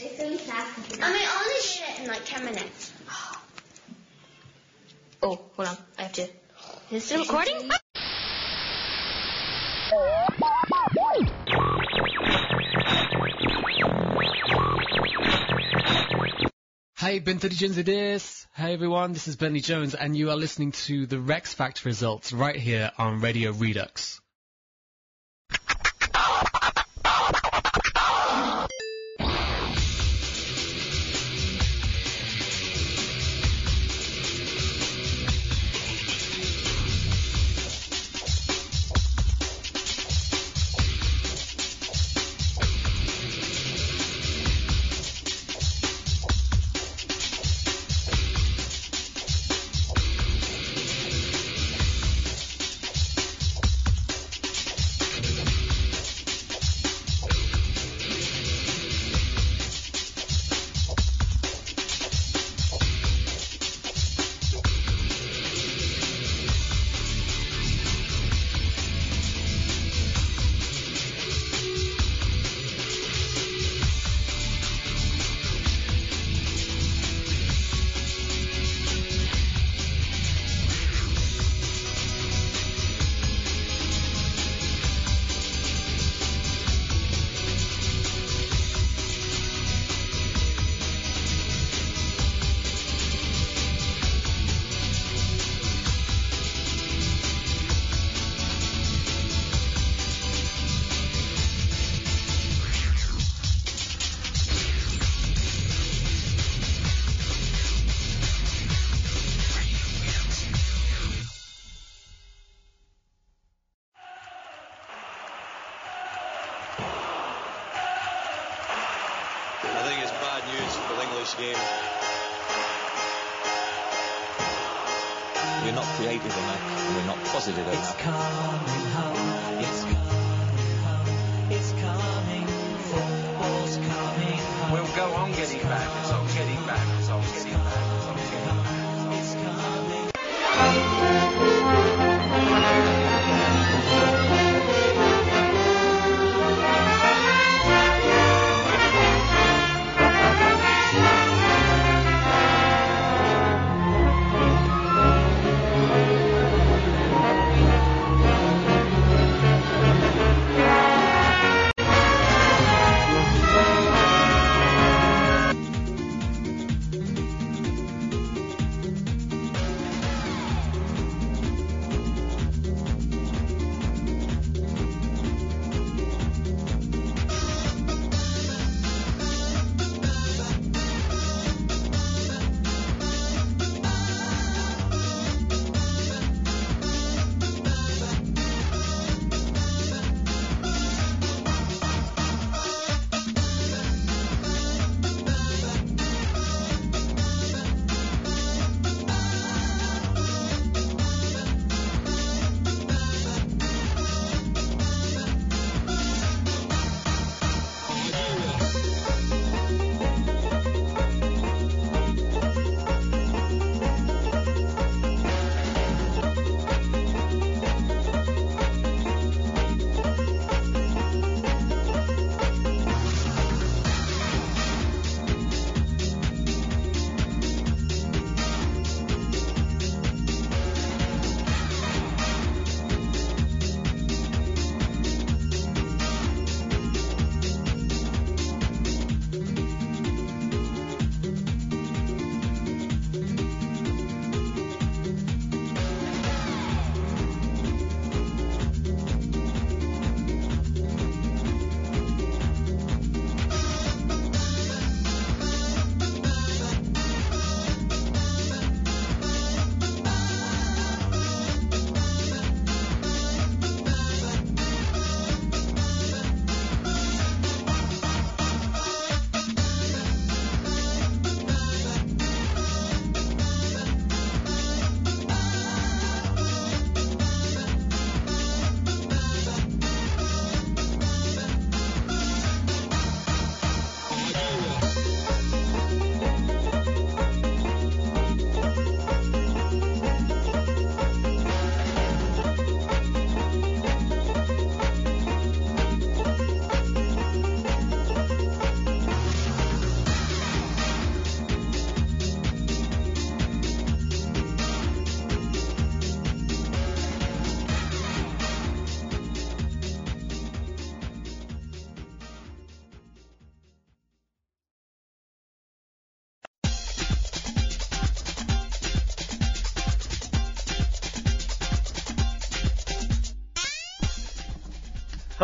I mean, I only did it in like 10 minutes. Oh, hold on. I have to. Is it recording? Hey, Bintari Jinzi this. Hey everyone, this is Bentley Jones and you are listening to the Wrecks Factor results right here on Radio Redux.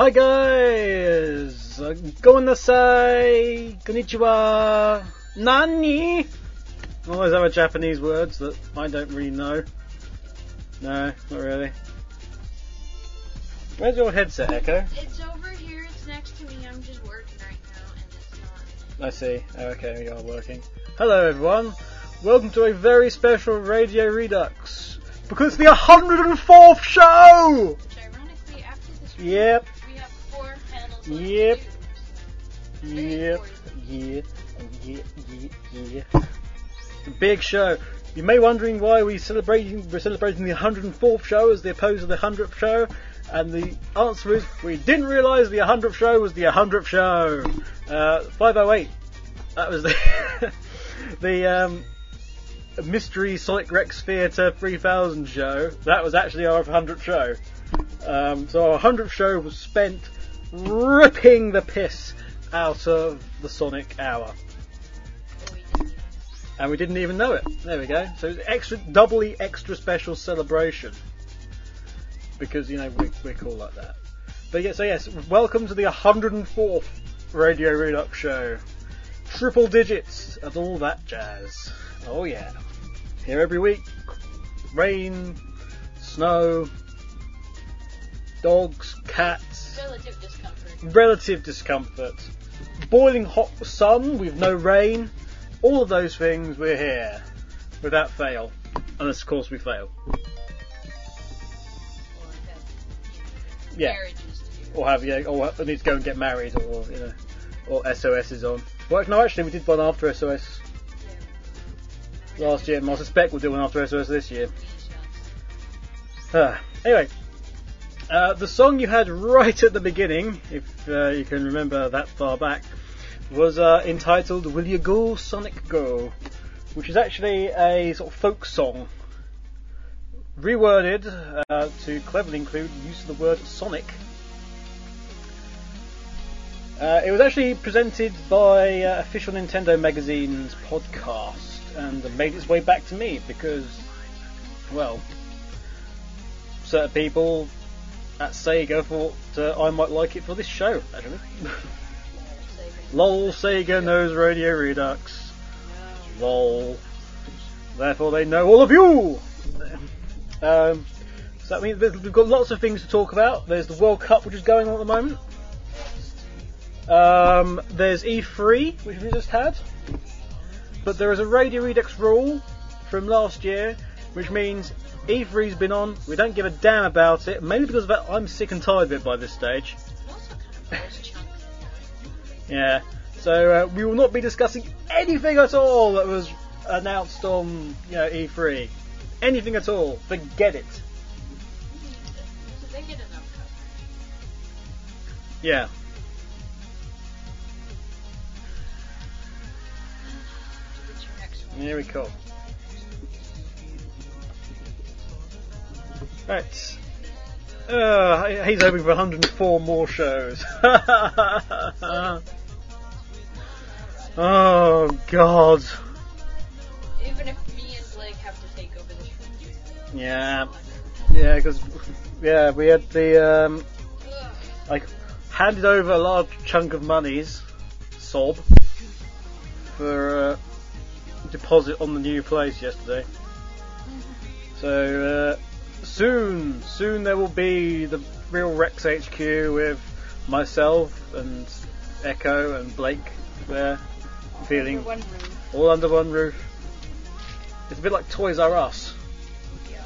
Hi guys! Uh, Go nasai! Konnichiwa! Nani? Always other Japanese words that I don't really know. No, not really. Where's your headset, Echo? It's over here. It's next to me. I'm just working right now, and it's not. I see. Oh, okay, you are working. Hello, everyone. Welcome to a very special Radio Redux. Because it's the 104th show! Which ironically, after this, Yep, Yep. yep, yep, yep, yep, yep. It's big show. You may be wondering why we're celebrating we're celebrating the 104th show as the opposed to the 100th show, and the answer is we didn't realise the 100th show was the 100th show. Uh, 508. That was the the um, mystery Sonic Rex Theatre 3000 show. That was actually our 100th show. Um, so our 100th show was spent ripping the piss out of the Sonic Hour. And we didn't even know it. There we go. So it's extra, doubly extra special celebration. Because, you know, we, we're cool like that. But yeah, so yes, welcome to the 104th Radio Redux show. Triple digits and all that jazz. Oh yeah. Here every week. Rain, snow, dogs, cats, Relative discomfort. relative discomfort, boiling hot sun with no rain, all of those things we're here without fail. Unless of course we fail. Yeah. marriages. Or have yeah, or I need to go and get married or you know or SOS is on. Well no actually we did one after SOS last year and I suspect we'll do one after SOS this year. Ah, anyway, uh, the song you had right at the beginning, if uh, you can remember that far back, was uh, entitled "Will You Go, Sonic Go," which is actually a sort of folk song, reworded uh, to cleverly include use of the word Sonic. Uh, it was actually presented by official Nintendo Magazine's podcast and made its way back to me because, well, certain people at Sega thought uh, I might like it for this show, actually. Lol, Sega knows Radio Redux. Lol. Therefore, they know all of you! Um, so that means we've got lots of things to talk about. There's the World Cup, which is going on at the moment. Um, there's E3, which we just had. But there is a Radio Redux rule from last year, which means E3's been on, we don't give a damn about it, mainly because I'm sick and tired of it by this stage. Yeah. So uh, we will not be discussing anything at all that was announced on you know E3. Anything at all. Forget it. Yeah. Here we go. Right. Uh, he's hoping for 104 more shows. oh God. Even if me and Blake have to take over this one. Yeah. Yeah, because yeah, we had the um, like handed over a large chunk of monies, sob, for uh, deposit on the new place yesterday. So uh, soon, soon there will be the real Rex HQ with myself and Echo and Blake there, feeling Under one all under one roof. It's a bit like Toys R Us. Yeah.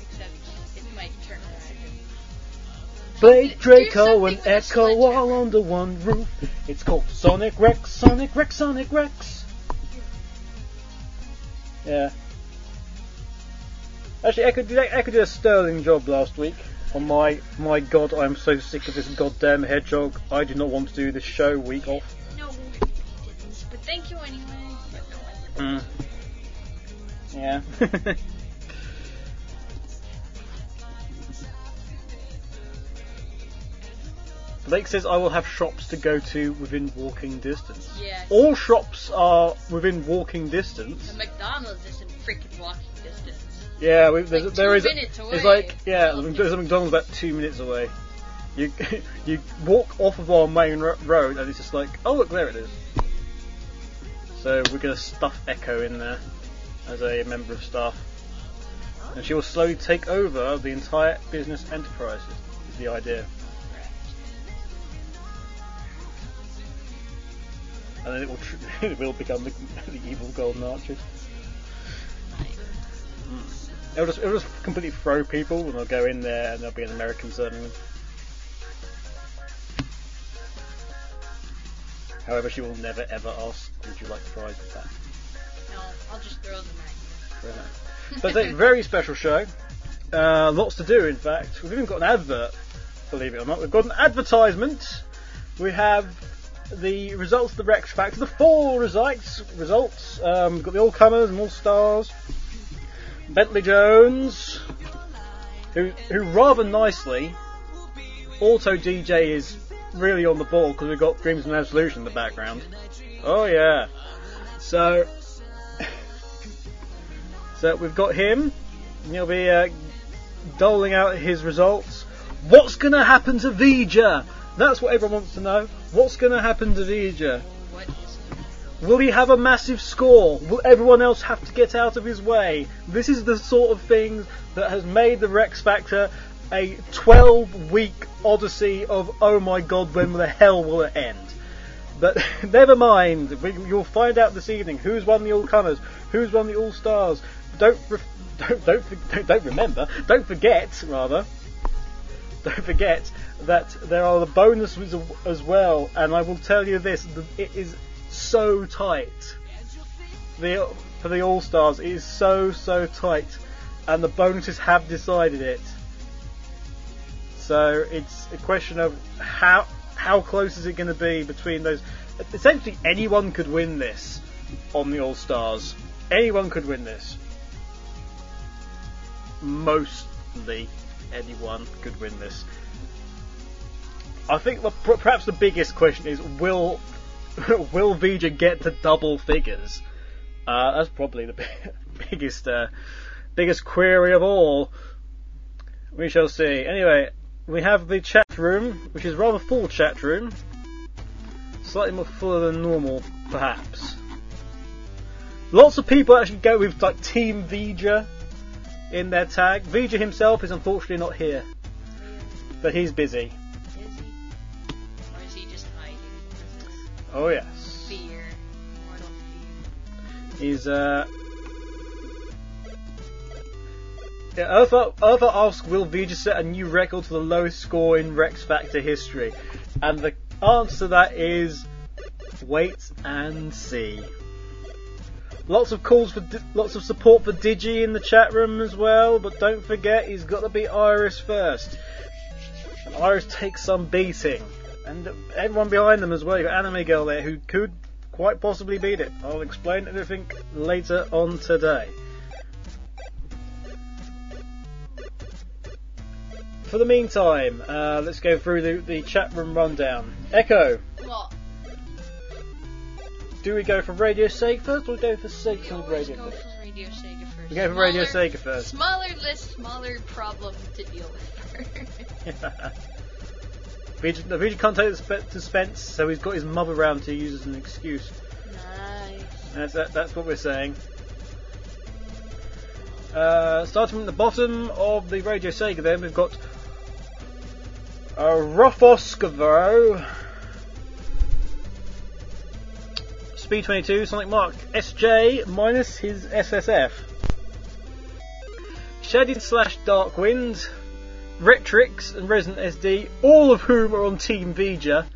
Except it might turn around. Blake, Draco, and Echo all under one roof. It's called Sonic Rex, Sonic Rex, Sonic Rex. Yeah. Actually, Echo did, Echo did a sterling job last week. On my, my God, I'm so sick of this goddamn hedgehog. I do not want to do this show week off. No. But thank you anyway. But no, I Mm. Yeah. Blake says I will have shops to go to within walking distance. Yeah. All shops are within walking distance. The McDonald's is in freaking walking distance. Yeah, we, there's, Like there two is. minutes It's like yeah, there's a McDonald's about two minutes away. You you walk off of our main ro- road, and it's just like, oh look, there it is. So we're gonna stuff Echo in there as a member of staff, and she will slowly take over the entire business enterprise. Is the idea. And then it will tr- it will become the, the evil golden archers. Hmm. It'll just, it'll just completely throw people, and they'll go in there, and there'll be an American them. However, she will never ever ask, "Would you like fries with that?" No, I'll just throw them at nice. But it's a very special show. Uh, lots to do, in fact. We've even got an advert, believe it or not. We've got an advertisement. We have the results of the Wrecks Factor, the full results. Results. Um, we've got the all comers and all stars. Bentley Jones, who, who rather nicely, Auto DJ is really on the ball because we've got Dreams and Absolution in the background. Oh yeah. So, so we've got him. and He'll be uh, doling out his results. What's going to happen to Vija? That's what everyone wants to know. What's going to happen to Vija? Will he have a massive score? Will everyone else have to get out of his way? This is the sort of thing that has made the Wrecks Factor a 12 week odyssey of oh my god, when the hell will it end? But never mind, you'll find out this evening who's won the All Comers, who's won the All Stars. Don't, re- don't, don't, don't, don't remember, don't forget, rather, don't forget that there are the bonuses as well, and I will tell you this: it is so tight. The for the All Stars, it is so so tight, and the bonuses have decided it. So it's a question of how how close is it going to be between those. Essentially, anyone could win this on the All Stars. Anyone could win this. Mostly, anyone could win this. I think the, perhaps the biggest question is will will Vija get to double figures? Uh, that's probably the biggest uh, biggest query of all. We shall see. Anyway, we have the chat room, which is rather full chat room, slightly more fuller than normal, perhaps. Lots of people actually go with like Team Vija in their tag. Vija himself is unfortunately not here, but he's busy. Oh yes. fear? Mortal fear. He's uh. Yeah, Arthur, Arthur asks, will Vija set a new record for the lowest score in Wrecks Factor history? And the answer to that is wait and see. Lots of calls for, lots of support for Digi in the chat room as well, but don't forget he's got to beat Iris first. And Iris takes some beating. And everyone behind them as well. You've got Anime Girl there who could quite possibly beat it. I'll explain everything later on today. For the meantime, uh, let's go through the, the chat room rundown. Echo, Well, do we go for Radio Sega first or go for Sega Radio go first? for Radio Sega first. We go for Radio Sega first. Smaller list, smaller problem to deal with first. Vijay, no, Vijay can't take the spe- suspense, so he's got his mother around to use as an excuse. nice. That's, that, that's what we're saying. Uh, starting from the bottom of the Radio Sega, then we've got uh, Rofoskovo, Speed 22, Sonic Mark SJ minus his SSF, Shaded slash Darkwind, Retrix and Resident SD, all of whom are on Team Vija.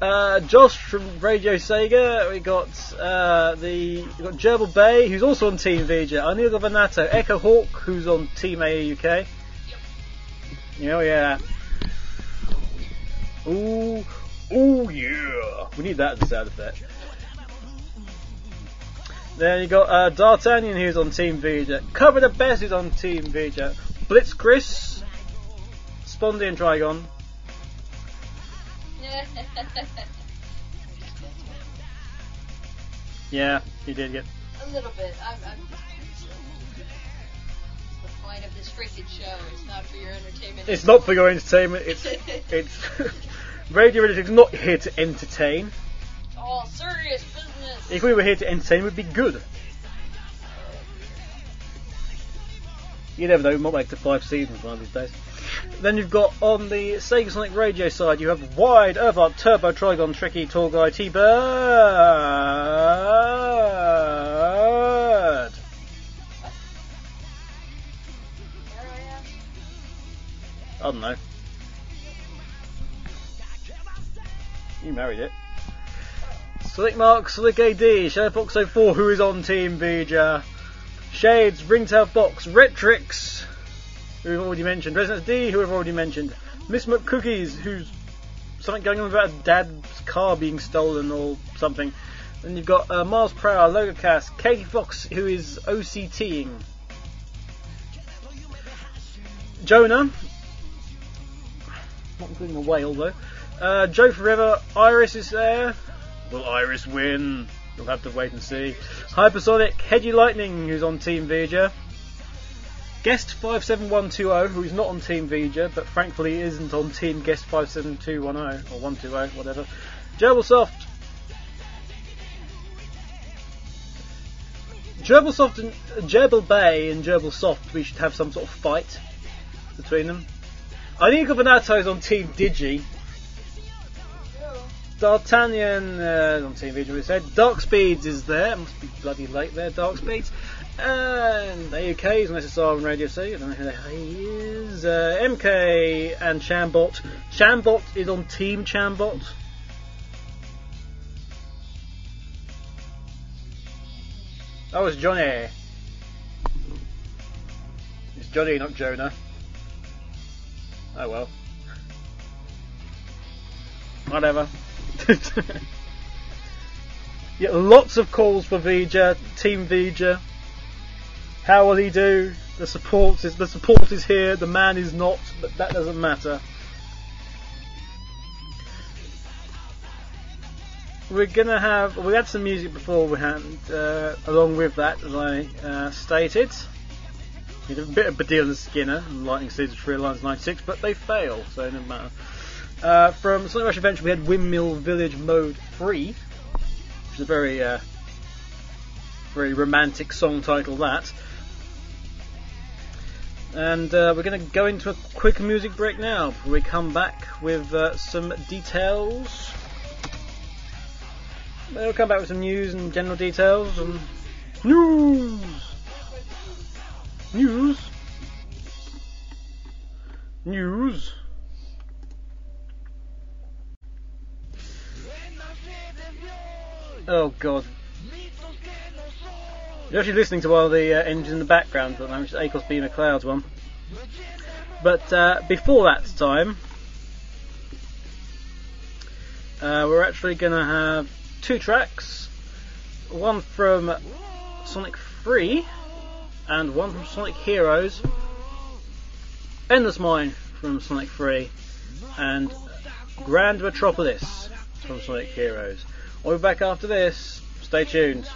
Uh, Josh from Radio Sega. We got uh, the we got Gerbil Bay, who's also on Team Vija. Anil Gavanato, Echo Hawk, who's on Team AUK. Oh yeah. Ooh, ooh yeah. We need that as a sound effect. Then you got uh, D'Artagnan, who's on Team Vija. Cover the Best, who's on Team Vija. Blitz Chris, Spondy and Trigon. Yeah, he did get. A little bit. I'm, I'm the point of this freaking show. It's not for your entertainment It's not for your entertainment. It's it's Radio Redux is not here to entertain. All serious business. If we were here to entertain, we'd be good. You never know, we might make to five seasons one of these days. Then you've got on the Sega Sonic Radio side, you have Wide, Earthart, Turbo, Trigon, Tricky, Tall Guy, T Bird. I don't know. You married it. Slick Mark, Slick AD, Shadowfox 04, who is on Team Vija. Shades, Ringtail Fox, Retrix, who we've already mentioned. Resident D, who we've already mentioned. Miss McCookies, who's something going on about dad's car being stolen or something. Then you've got uh, Mars Prower, Logocast, Katie Fox, who is OCTing. Jonah, not including a whale though. Uh, Joe Forever, Iris is there. Will Iris win? We'll have to wait and see. Hypersonic, Hedgy Lightning, who's on Team Vija. Guest 57120, who is not on Team Vija, but thankfully isn't on Team Guest 57210 or 120, whatever. Gerbilsoft. Gerbilsoft and uh, Gerbil Bay and Gerbilsoft, we should have some sort of fight between them. I think is on Team Digi. D'Artagnan uh, on Visual, we said. Dark Speeds is there. Must be bloody late there, Dark Speeds. And AUK is SSR and Radio C. I don't know who the hell he is. Uh, MK and Shambot. Shambot is on Team Chambot. That was Johnny. It's Johnny, not Jonah. Oh well. Whatever. yeah, lots of calls for Vija, Team Vija. How will he do? The support is the support is here. The man is not, but that doesn't matter. We're gonna have we had some music beforehand, uh, along with that, as I uh, stated. A bit of Baddiel and Skinner Lightning Seeds of Three Lions 96, but they fail, so it doesn't matter. Uh, from Sonic Rush Adventure, we had Windmill Village Mode 3, which is a very, uh, very romantic song title, that. And uh, we're going to go into a quick music break now before we come back with uh, some details. We'll come back with some news and general details and news. News. News. Oh god. You're actually listening to one of the uh, engines in the background at the moment, which is Acos B McLeod's one. But uh, before that time, uh, we're actually going to have two tracks. One from Sonic 3 and one from Sonic Heroes. Endless Mine from Sonic 3 and Grand Metropolis from Sonic Heroes. We'll be back after this. Stay tuned.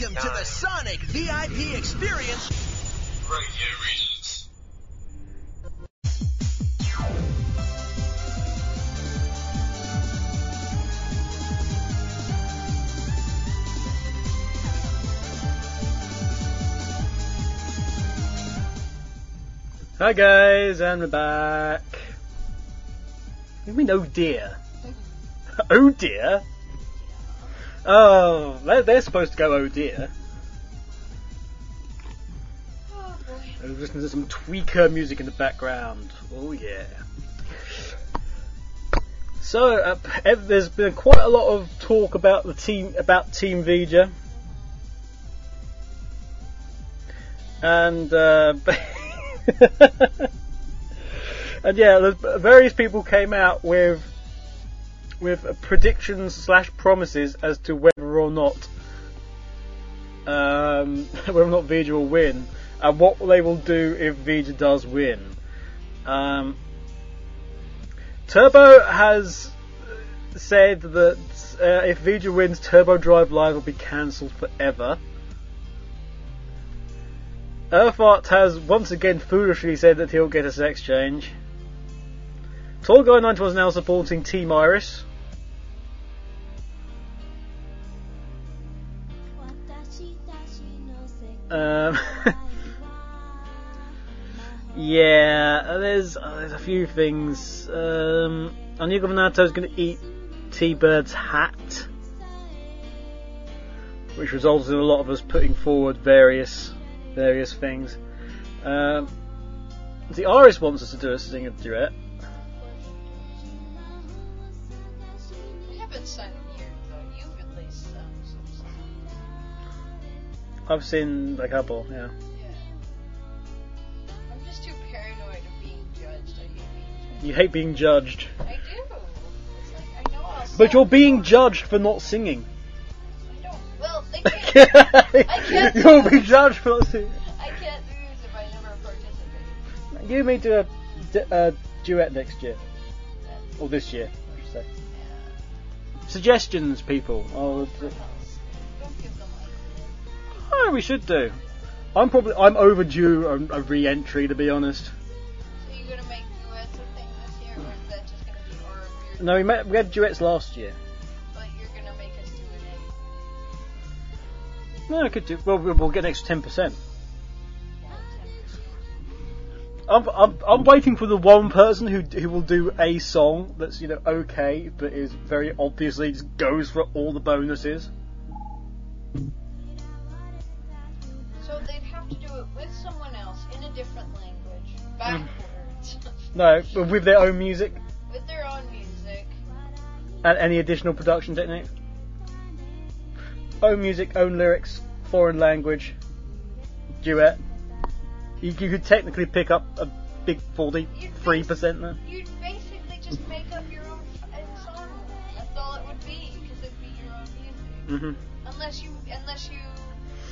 Welcome to the Sonic VIP experience. Radio Reasons. Hi guys, and we're back. What do you mean, oh dear? oh dear? Oh, they're, they're supposed to go, oh dear. Oh boy. Listening to some tweaker music in the background. Oh yeah. So uh, ev- there's been quite a lot of talk about the team about Team Vija, and uh, and yeah, various people came out with with predictions slash promises as to whether or not um, whether or not Vija will win and what they will do if Vija does win. Um, Turbo has said that uh, if Vija wins, Turbo Drive Live will be cancelled forever. Earthart has once again foolishly said that he'll get a sex change. Tall Guy 90 was now supporting Team Iris. Um, yeah, there's uh, there's a few things. Um, Anigo Minato going to eat T-Bird's hat, which results in a lot of us putting forward various various things. Um, the Iris wants us to do a sing a duet. Haven't sung I've seen a couple, yeah. Yeah. I'm just too paranoid of being judged. I hate being judged. You hate being judged, I do. It's like I know I'll but you're being judged for not singing. I don't. Well, they can't. I can't You'll be judged for not singing. I can't do this if I never participate. You may do a duet next year. Or this year, I should say. Suggestions, people. Oh, oh, we should do. I'm probably I'm overdue a, a re-entry to be honest. So you're gonna make duets a thing this year, or is that just gonna be our? No, we, met, we had duets last year. But you're gonna make us do it No, I could do. Well, we'll we'll get an extra ten percent. I'm, I'm I'm waiting for the one person who who will do a song that's you know okay, but is very obviously just goes for all the bonuses. So they'd have to do it with someone else in a different language, backwards, No, but with their own music with their own music. and any additional production technique. Own music, own lyrics, foreign language, duet. You, you could technically pick up a big forty-three percent there. You'd basically just make up your own f- song. That's all it would be, because it'd be your own music. hmm Unless you, unless you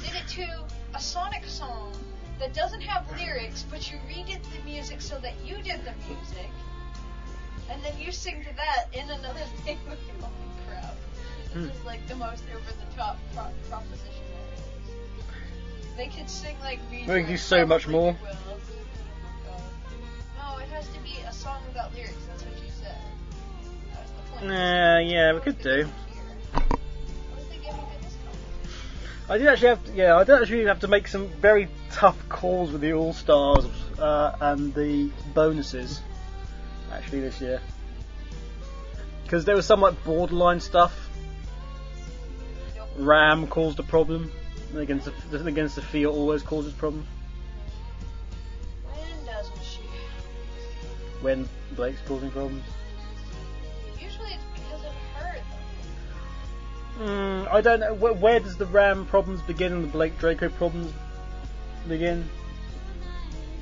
did it to a Sonic song that doesn't have lyrics, but you redid the music so that you did the music, and then you sing to that in another thing with your own crowd. This Hmm. is like the most over-the-top pro- proposition there is. They could sing like me. They could do so much more. No, it has to be a song without lyrics. That's what you said. That was the point. Nah, yeah, we could do. I did actually have to, yeah, I did actually have to make some very tough calls with the All Stars uh, and the bonuses actually this year because there was some like borderline stuff. Ram caused a problem and against the, against Sophia always causes problems When doesn't she? when Blake's causing problems. Mm, I don't know where, where does the Ram problems begin and the Blake Draco problems begin.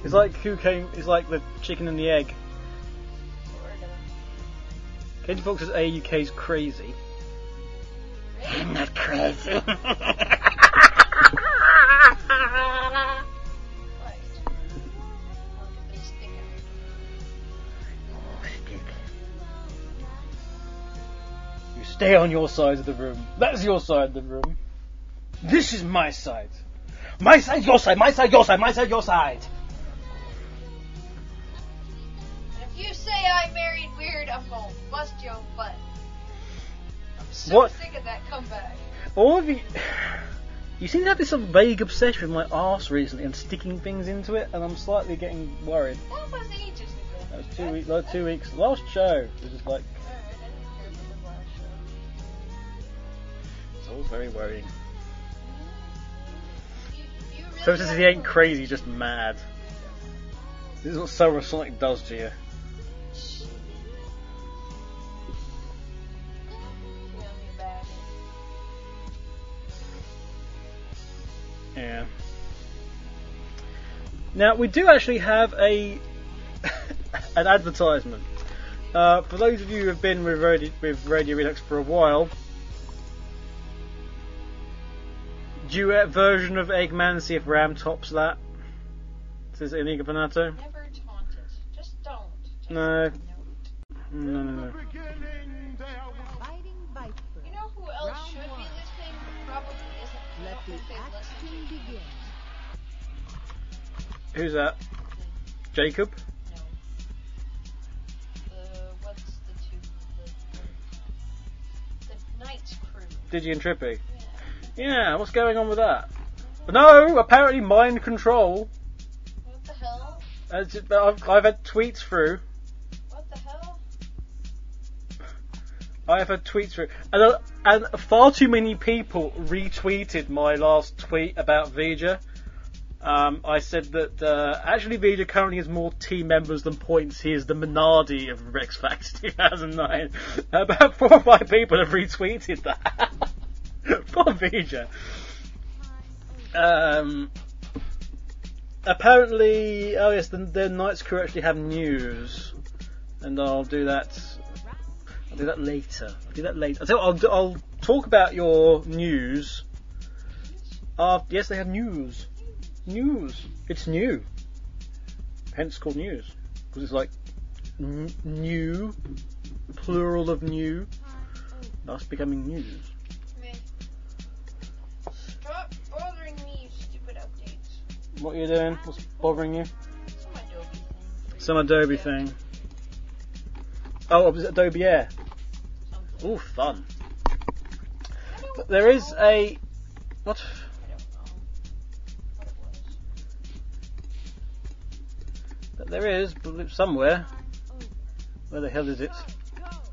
It's like who came. It's like the chicken and the egg. Katie Fox says AUK's crazy. I'm not crazy. stay on your side of the room. That's your side of the room. This is my side. My side, your side, my side, your side, my side, your side. And if you say I married weird, I'm gonna bust your butt. I'm so What? sick of that comeback. All of you. You seem to have this sort of vague obsession with my arse recently and sticking things into it, and I'm slightly getting worried. That was ages ago. That was two weeks. Like two weeks. Last show. It was just like all very worrying. You, you really So have he ain't crazy, just mad. This is what Silver Sonic does to you. Feel me bad. Yeah. Now we do actually have a an advertisement. Uh, for those of you who have been with Radio, with Radio Redux for a while, duet version of Eggman. See if Ram tops that. Says Inigo Bonato. Never taunt it. Just don't. Just No. No, no, no. You know who else should be listening? Probably isn't. Let the action begin. Who's that? Jacob. No. The what's the two? The, the, the Knights crew. Digi and Trippy. Yeah, what's going on with that? No, apparently mind control. What the hell? Uh, I've, I've had tweets through. What the hell? I have had tweets through, and, uh, and far too many people retweeted my last tweet about Vija. Um, I said that uh, actually Vija currently has more team members than points. He is the Minardi of Wrecks Factor 2009. About four or five people have retweeted that. Poor Vija. Um, apparently, oh yes, the, the Knights crew actually have news, and I'll do that. I'll do that later. I'll do that later. I'll, I'll, I'll talk about your news. Uh, yes, they have news. News. It's new. Hence called news. Because it's like n- new, plural of new, thus becoming news. What are you doing? What's bothering you? Some Adobe thing. Some Adobe. Oh, was it Adobe Air? Ooh, fun. But there is a. What? I don't know what it was. But there is, somewhere. Where the hell is it?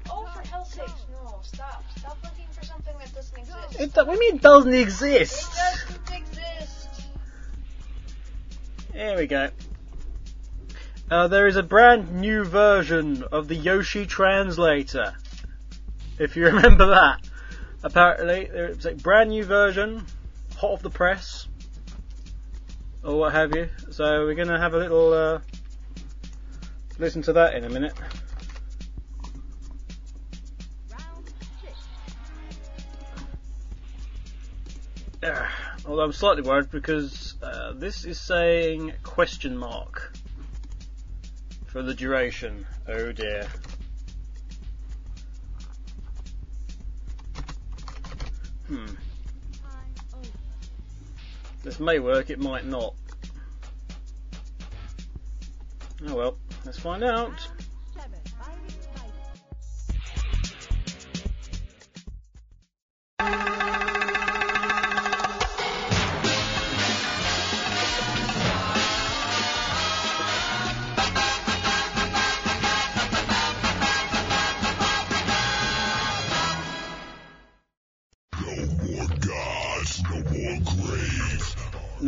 Oh, for hell's sakes, no, stop. Stop looking for something that doesn't exist. It do- what do you mean it doesn't exist? It doesn't exist. Here we go. Uh, there is a brand new version of the Yoshi translator. If you remember that. Apparently, there's a brand new version, hot off the press, or what have you. So we're going to have a little uh, listen to that in a minute. Uh, although I'm slightly worried because uh, this is saying question mark for the duration. Oh dear. Hmm. This may work, it might not. Oh well, let's find out.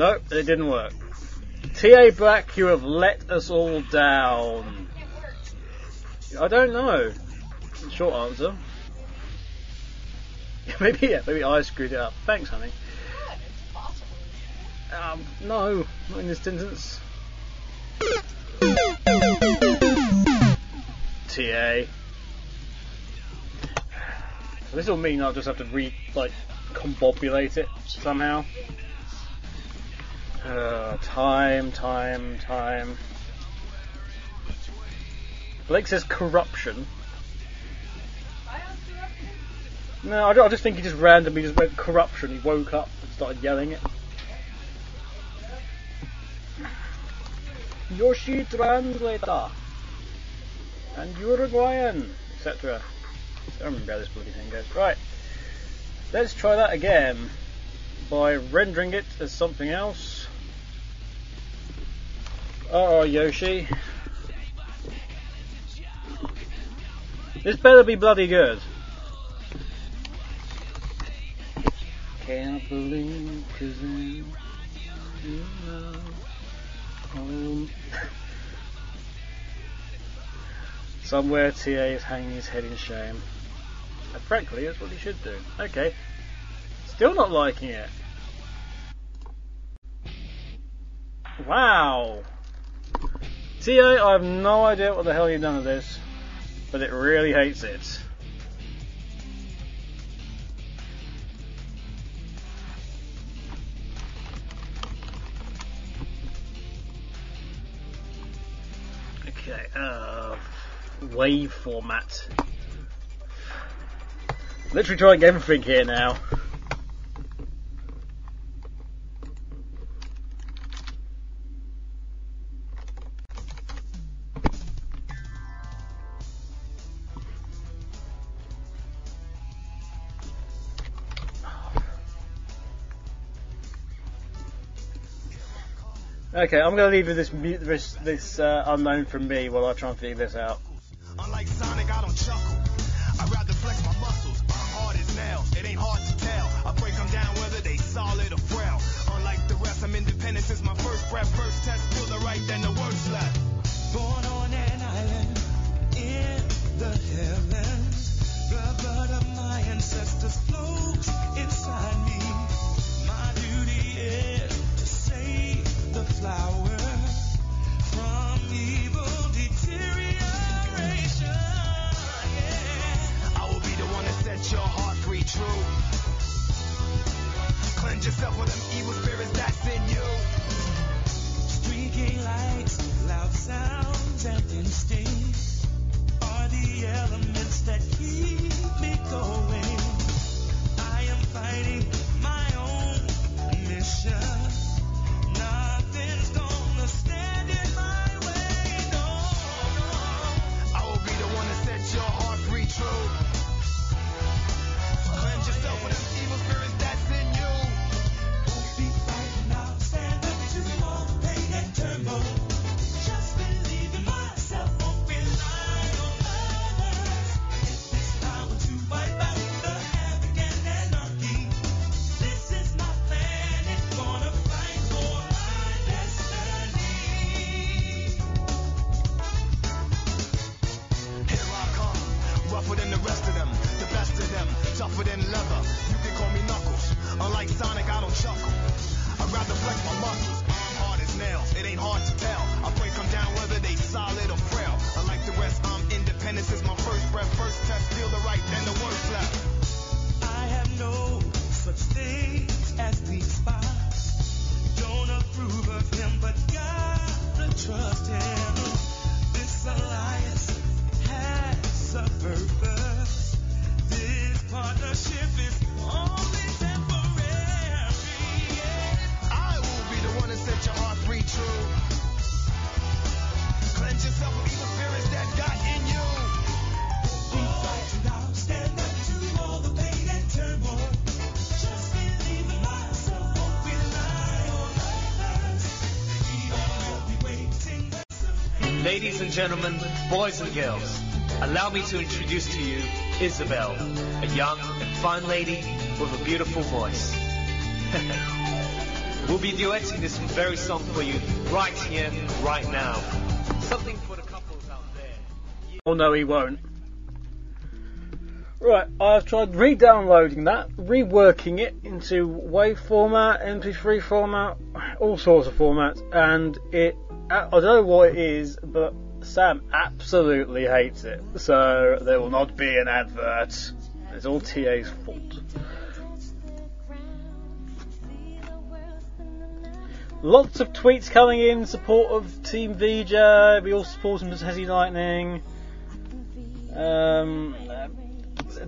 No, it didn't work. TA Black, you have let us all down. I don't know. Short answer. Maybe yeah, maybe I screwed it up. Thanks, honey. God, it's possible. Um, no, not in this instance. TA. This will mean I'll just have to re like combobulate it somehow. Uh, time, time, time. Blake says corruption. No, I, I just think he just randomly just went corruption. He woke up and started yelling it. Yoshi translator and Uruguayan, etc. I don't remember how this bloody thing goes. Right, let's try that again by rendering it as something else. Oh, Yoshi. This better be bloody good. Can't believe 'cause I'm. Um, Somewhere TA is hanging his head in shame. And frankly, that's what he should do. Okay. Still not liking it. Wow. TA, I have no idea what the hell you've done with this, but it really hates it. Okay, uh, wave format. Literally trying everything here now. Okay, I'm going to leave this mu- this this uh, unknown from me while I try and figure this out. Boys and girls, allow me to introduce to you Isabel, a young and fine lady with a beautiful voice. we'll be duetting this very song for you right here, right now. Something for the couples out there. Oh no, he won't. Right, I've tried re-downloading that, reworking it into WAV format, MP3 format, all sorts of formats, and it, I don't know what it is, but Sam absolutely hates it. So there will not be an advert. It's all TA's fault. Lots of tweets coming in support of Team VJ. We all support him as Hezzy Lightning. Um,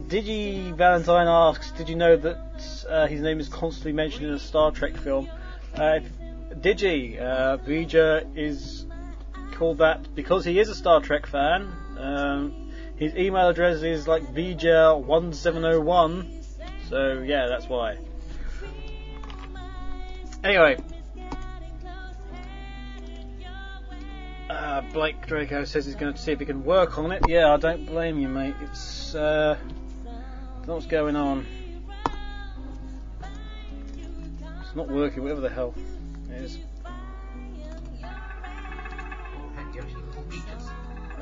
Digi Valentine asks, did you know that uh, his name is constantly mentioned in a Star Trek film? Uh, Digi, uh, Vija is called that because he is a Star Trek fan. Um, his email address is like Vija1701, so yeah, that's why. Anyway, uh, Blake Draco says he's going to see if he can work on it. Yeah, I don't blame you, mate. It's uh, what's going on. It's not working, whatever the hell it is.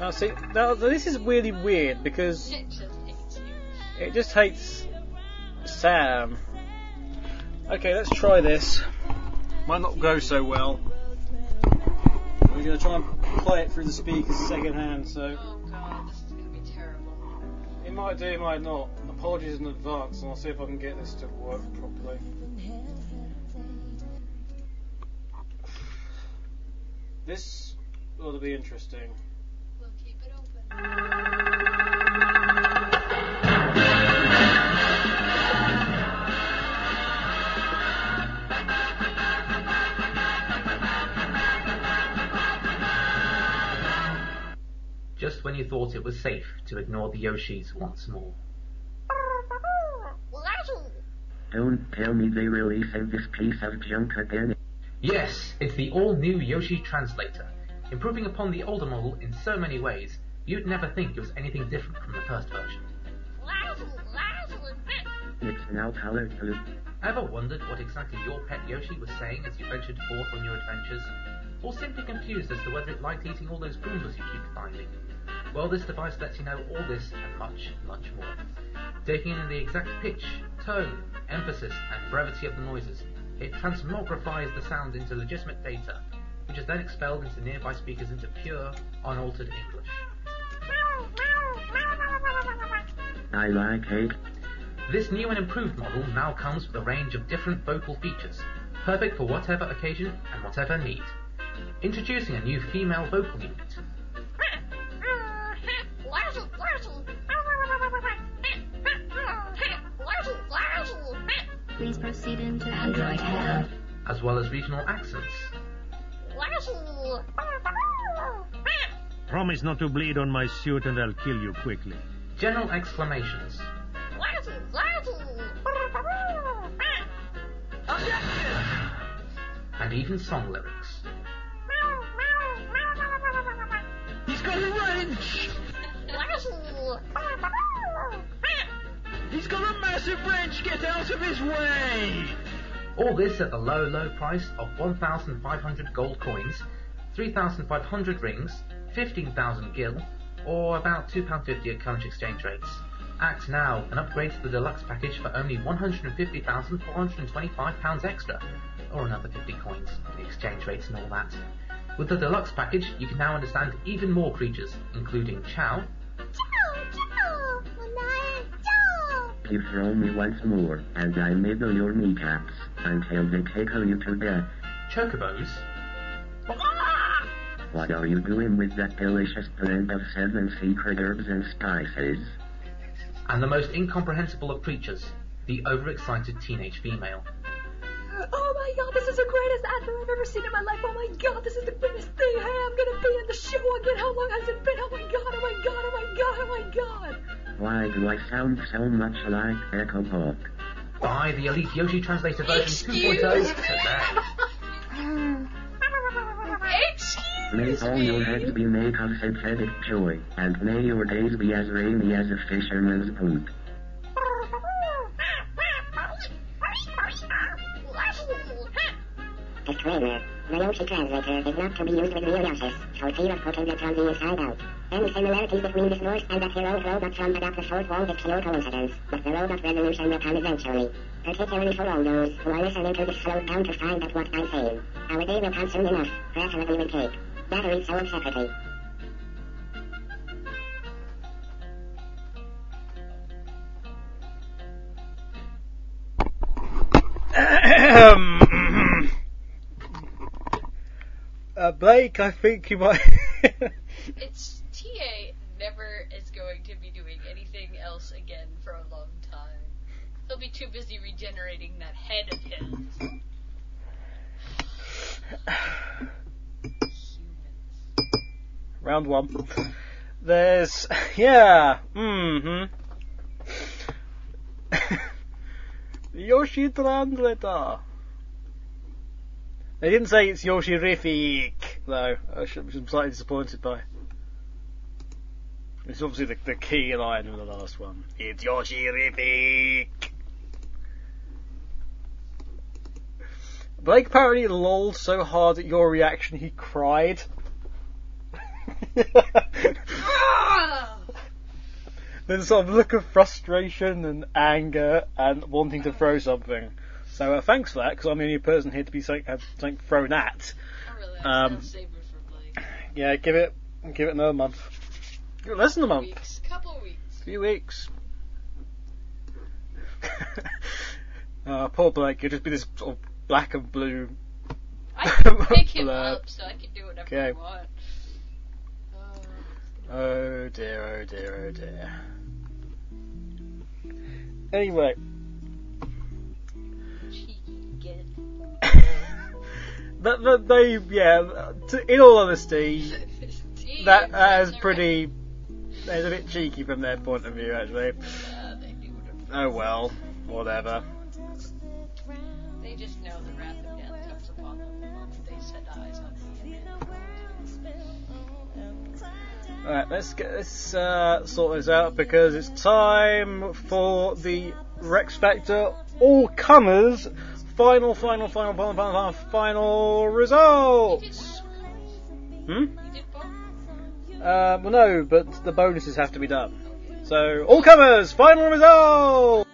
Oh, see, now this is really weird because It just hates it just hates Sam. Okay, let's try this. Might not go so well. We're going to try and play it through the speakers second hand, so Oh god, this is gonna be terrible. it might do, it might not. Apologies in advance, and I'll see if I can get this to work properly. This ought to be interesting. Just when you thought it was safe to ignore the Yoshis once more. Don't tell me they released this piece of junk again. Yes, it's the all-new Yoshi Translator. Improving upon the older model in so many ways, you'd never think it was anything different from the first version. It's now color blue. Ever wondered what exactly your pet Yoshi was saying as you ventured forth on your adventures? Or simply confused as to whether it liked eating all those Goombas you keep finding? Well, this device lets you know all this and much, much more. Taking in the exact pitch, tone, emphasis, and brevity of the noises, it transmogrifies the sound into legitimate data, which is then expelled into nearby speakers into pure, unaltered English. I like it. This new and improved model now comes with a range of different vocal features, perfect for whatever occasion and whatever need. Introducing a new female vocal unit. Please proceed into Android Hell. as well as regional accents. Promise not to bleed on my suit and I'll kill you quickly. General exclamations. And even song lyrics. He's got a wrench! He's got a massive wrench! Get out of his way! All this at the low, low price of 1,500 gold coins, 3,500 rings, 15,000 gil, or about £2.50 at current exchange rates. Act now and upgrade to the deluxe package for only £150,425 extra, or another 50 coins, the exchange rates and all that. With the deluxe package, you can now understand even more creatures, including Chao, You throw me once more, and I nibble your kneecaps until they tickle you to death. Chocobos, What are you doing with that delicious blend of seven secret herbs and spices? and the most incomprehensible of creatures, the overexcited teenage female. Uh, oh my god, this is the greatest advert I've ever seen in my life. Oh my god, this is the greatest thing. Hey, I'm gonna be in the show again. How long has it been? Oh my god, oh my god, oh my god, oh my god. Why do I sound so much like Echo Hawk? Buy the Elite Yoshi Translator version 2.0 today. May all your heads be made of synthetic joy, and may your days be as rainy as a fisherman's boot. Disclaimer. The Yoshi translator is not to be used with real Yoshis, for fear of putting it from the inside out. Any similarities between this voice and the heroic robot from Atop the Fourth Wall is pure coincidence, but the robot revolution will come eventually. Particularly for all those who are listening to this slowed down to find out what I'm saying. Our day will come soon enough, preferably with cake. Battery cell secretary. uh, Blake, I think you might. It's TA never is going to be doing anything else again for a long time. He'll be too busy regenerating that head of his. Round one. There's yeah. Mm-hmm. Yoshi Translator. They didn't say it's Yoshi Rifik, though, I'm slightly disappointed by. It's obviously the, the key line in the last one. It's Yoshi Rifik. Blake apparently lolled so hard at your reaction he cried. There's a sort of look of frustration and anger and wanting to throw something. So uh, thanks for that, because I'm the only person here to be something, have something thrown at. Um, yeah, give it give it another month. Give it less than a month. Weeks, couple weeks. few weeks. uh, poor Blake, you'll just be this sort of black and blue. I can pick him up, so I can do whatever Okay. I want. Oh dear, oh dear, oh dear. Anyway, that, that they, yeah, to, in all honesty, that, that is pretty, that's a bit cheeky from their point of view, actually. Oh well, whatever. They just know the wrath of death comes upon them the moment they set eyes on me. Alright, let's get this uh, sort this out because it's time for the Wrecks Factor All Comers final, final, final, final, final, final, results. Hmm? Uh, well, no, but the bonuses have to be done. So, All Comers final results.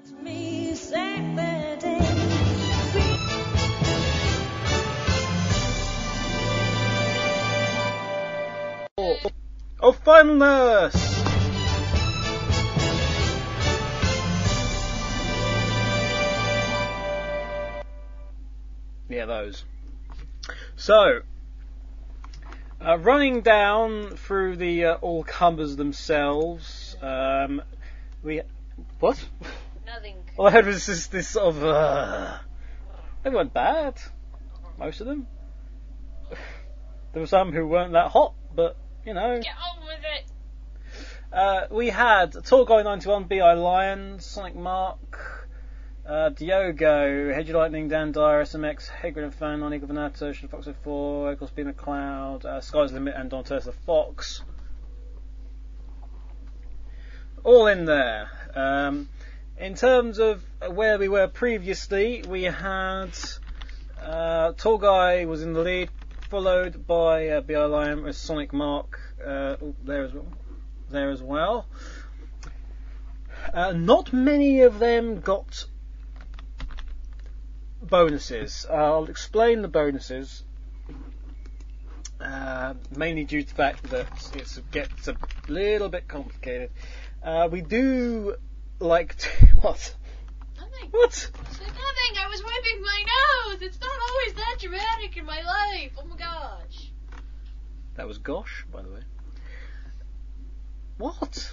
Of finalness. Yeah, those. So, uh, running down through the uh, all comers themselves, um, we what? Nothing. All I heard was this, this sort of. Uh, they weren't bad. Most of them. There were some who weren't that hot, but you know. Get on with it. Uh, we had Tall Guy 91, B.I. Lion, Sonic Mark, uh, Diogo, Hedge Lightning, Dan Dyer, SMX, Hagrid and Fan, Non Eagle Ocean Fox 04, Eccles B. McLeod, uh, Sky's Limit, and Don the Fox. All in there. Um, in terms of where we were previously, we had uh, Tall Guy was in the lead, followed by uh, B.I. Lion with Sonic Mark uh, oh, there as well. There as well. Uh, not many of them got bonuses. Uh, I'll explain the bonuses. Uh, mainly due to the fact that it gets a little bit complicated. Uh, we do like to, what? Nothing. What? Nothing. I was wiping my nose. It's not always that dramatic in my life. Oh my gosh. That was Gosh, by the way. What?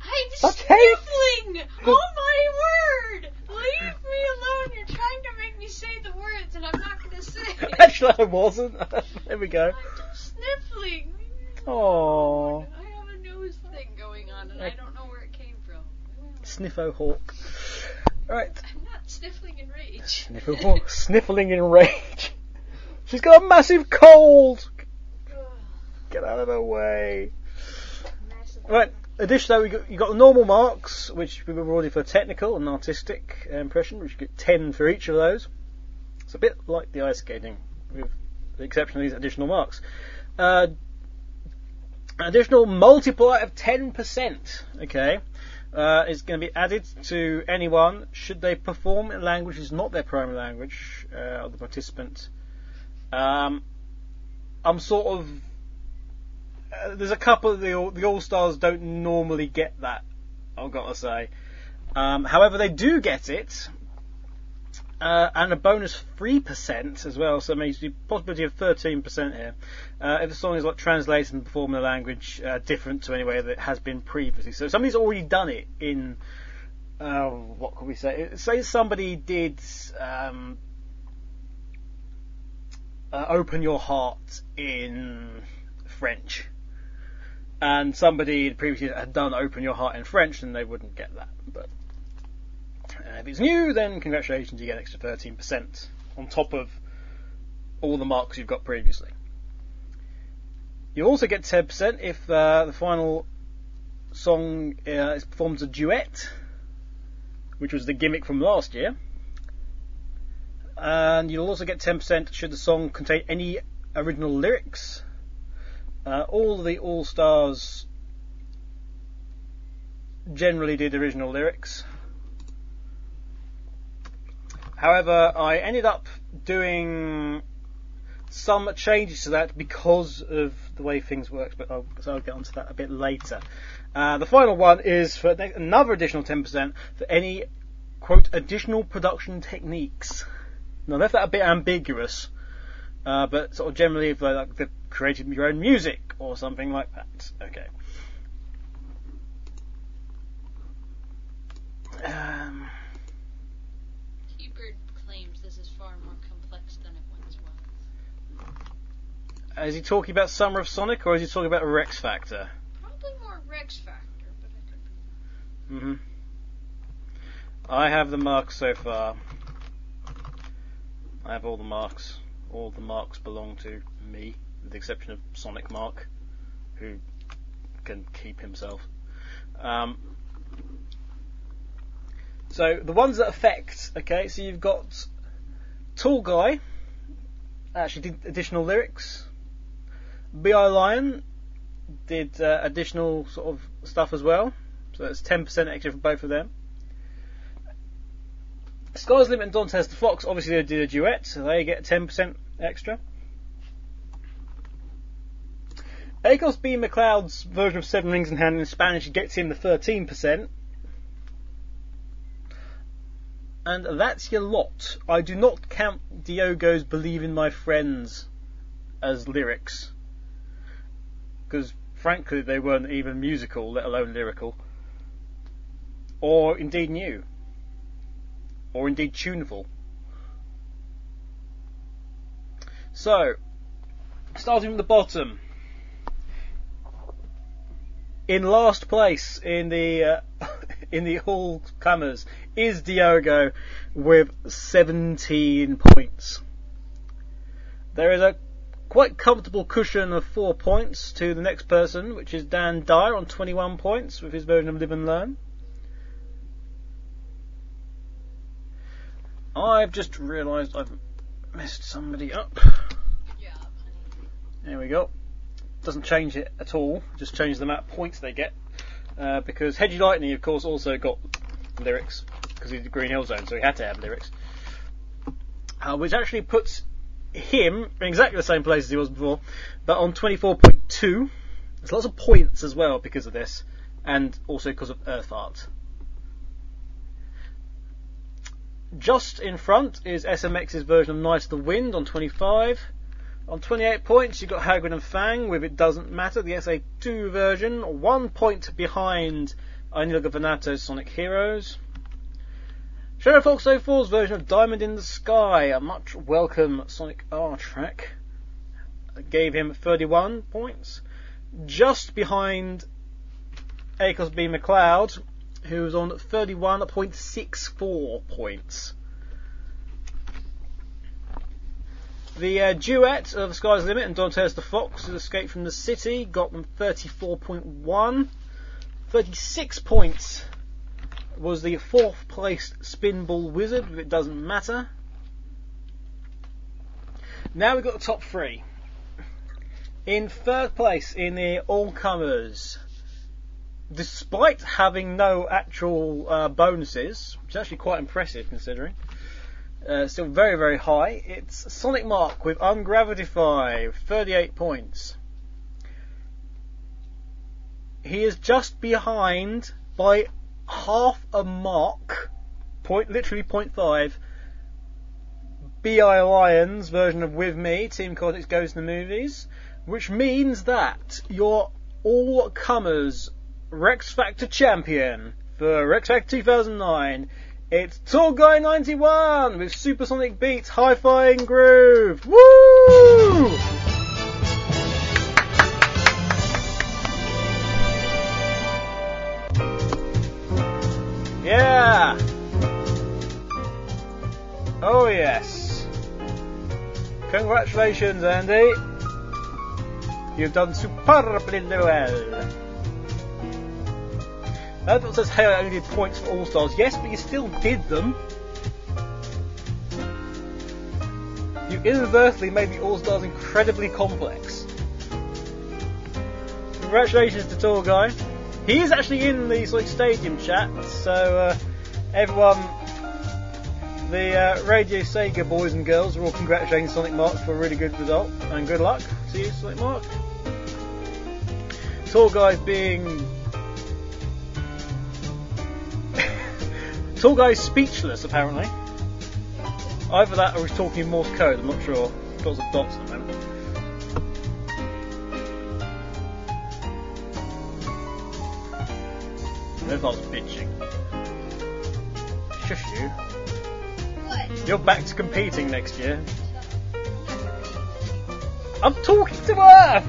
I'm Okay. sniffling. Oh my word. Leave me alone. You're trying to make me say the words, and I'm not going to say it. Actually, I wasn't. there we go. I'm Sniffling. Oh, I have a nose thing going on, and I don't know where it came from. Sniffo Hawk. Right. I'm not sniffling in rage. Sniffling in rage. She's got a massive cold. Get out of her way. Right. Additionally, we got, you got the normal marks, which we were already for technical and artistic impression, which you get 10 for each of those. It's a bit like the ice skating, with the exception of these additional marks. Uh, additional multiplier of 10%, okay, uh, is going to be added to anyone should they perform in language is not their primary language uh, of the participant. Um, I'm sort of uh, there's a couple of the the All Stars don't normally get that. I've got to say. Um, however, they do get it, uh, and a bonus three percent as well. So it means the possibility of thirteen percent here. Uh, if the song is like translated and performed in a language uh, different to any way that it has been previously. So somebody's already done it in uh, what could we say? Say somebody did um, uh, open your heart in French, and somebody previously had done open your heart in French, then they wouldn't get that. But uh, if it's new, then congratulations, you get extra thirteen percent on top of all the marks you've got previously. You also get ten percent if uh, the final song uh, is performed as a duet, which was the gimmick from last year. And you'll also get 10% should the song contain any original lyrics. Uh, all the All Stars generally did original lyrics. However, I ended up doing some changes to that because of the way things work, but I'll, so I'll get onto that a bit later. Uh, the final one is for another additional 10% for any, quote, additional production techniques. Now, I left that a bit ambiguous, uh, but sort of generally if like they've created your own music or something like that. Okay. Um, Keybird claims this is far more complex than it once was. Is he talking about Summer of Sonic or is he talking about Wrecks Factor? Probably more Wrecks Factor, but I could be. hmm I have the marks so far. I have all the marks. All the marks belong to me, with the exception of Sonic Mark, who can keep himself. Um, so the ones that affect, okay, so you've got Tall Guy, actually did additional lyrics. B.I. Lion did uh, additional sort of stuff as well, so that's 10% extra for both of them. Sky's Limit and Dantes the Fox obviously they did a duet, so they get 10% extra. Akos B. McLeod's version of Seven Rings in Hand in Spanish gets him the 13%. And that's your lot. I do not count Diogo's Believe in My Friends as lyrics. Because, frankly, they weren't even musical, let alone lyrical. Or indeed new or indeed tuneful. So, starting from the bottom, in last place in the uh, in the all comers is Diogo with 17 points. There is a quite comfortable cushion of four points to the next person, which is Dan Dyer on 21 points with his version of Live and Learn. I've just realised I've messed somebody up. There we go. Doesn't change it at all, just changes the amount of points they get. Uh, because Hedgie Lightning, of course, also got lyrics, because he's the Green Hill Zone, so he had to have lyrics. Uh, which actually puts him in exactly the same place as he was before, but on 24.2. There's lots of points as well because of this, and also because of Earth Art. Just in front is SMX's version of Knight of the Wind on 25. On 28 points, you've got Hagrid and Fang with It Doesn't Matter, the SA2 version. One point behind Anil Gavanato's Sonic Heroes. Shadow Fox 04's version of Diamond in the Sky, a much welcome Sonic R track, gave him 31 points. Just behind Akos B. McLeod, who was on 31.64 points. The uh, duet of Sky's Limit and Dantes the Fox, Escape from the City, got them 34.1. 36 points was the fourth placed Spinball Wizard, if it doesn't matter. Now we've got the top three. In third place in the All Comers, despite having no actual uh, bonuses, which is actually quite impressive considering, uh, still very, very high. It's Sonic Mark with Ungravity 38 points. He is just behind by half a mark, point literally point five. Bi Lions version of With Me, Team Cortex goes to the movies, which means that your all comers Wrecks Factor champion, for Wrecks Factor 2009. It's Tall Guy 91 with Supersonic Beats, Hi-Fi Groove. Woo! Oh yes. Congratulations, Andy. You've done superbly well. That says, hey, I only did points for All Stars. Yes, but you still did them. You inadvertently made the All Stars incredibly complex. Congratulations to Tall Guy. He is actually in the Sonic Stadium chat, so uh, everyone, the uh, Radio Sega boys and girls, are all congratulating Sonic Mark for a really good result, and good luck to you, Sonic Mark. Tall Guy being Tall guy's speechless, apparently. Either that or he's talking Morse code, I'm not sure. Lots of dots at the moment. If I was bitching. Shush you. You're back to competing next year. I'm talking to her!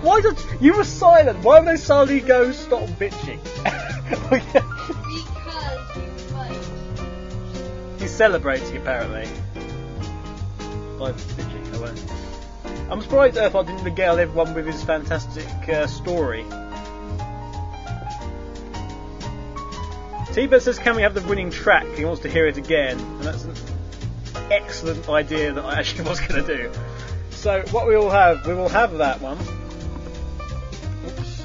Why did you were silent? Why would they suddenly go stop bitching? Because. He's celebrating apparently. By bitching, I won't. I'm surprised Earthbot didn't regale everyone with his fantastic uh, story. T-Bird says, can we have the winning track? He wants to hear it again. And that's an excellent idea that I actually was going to do. So what we will have, we will have that one. Oops,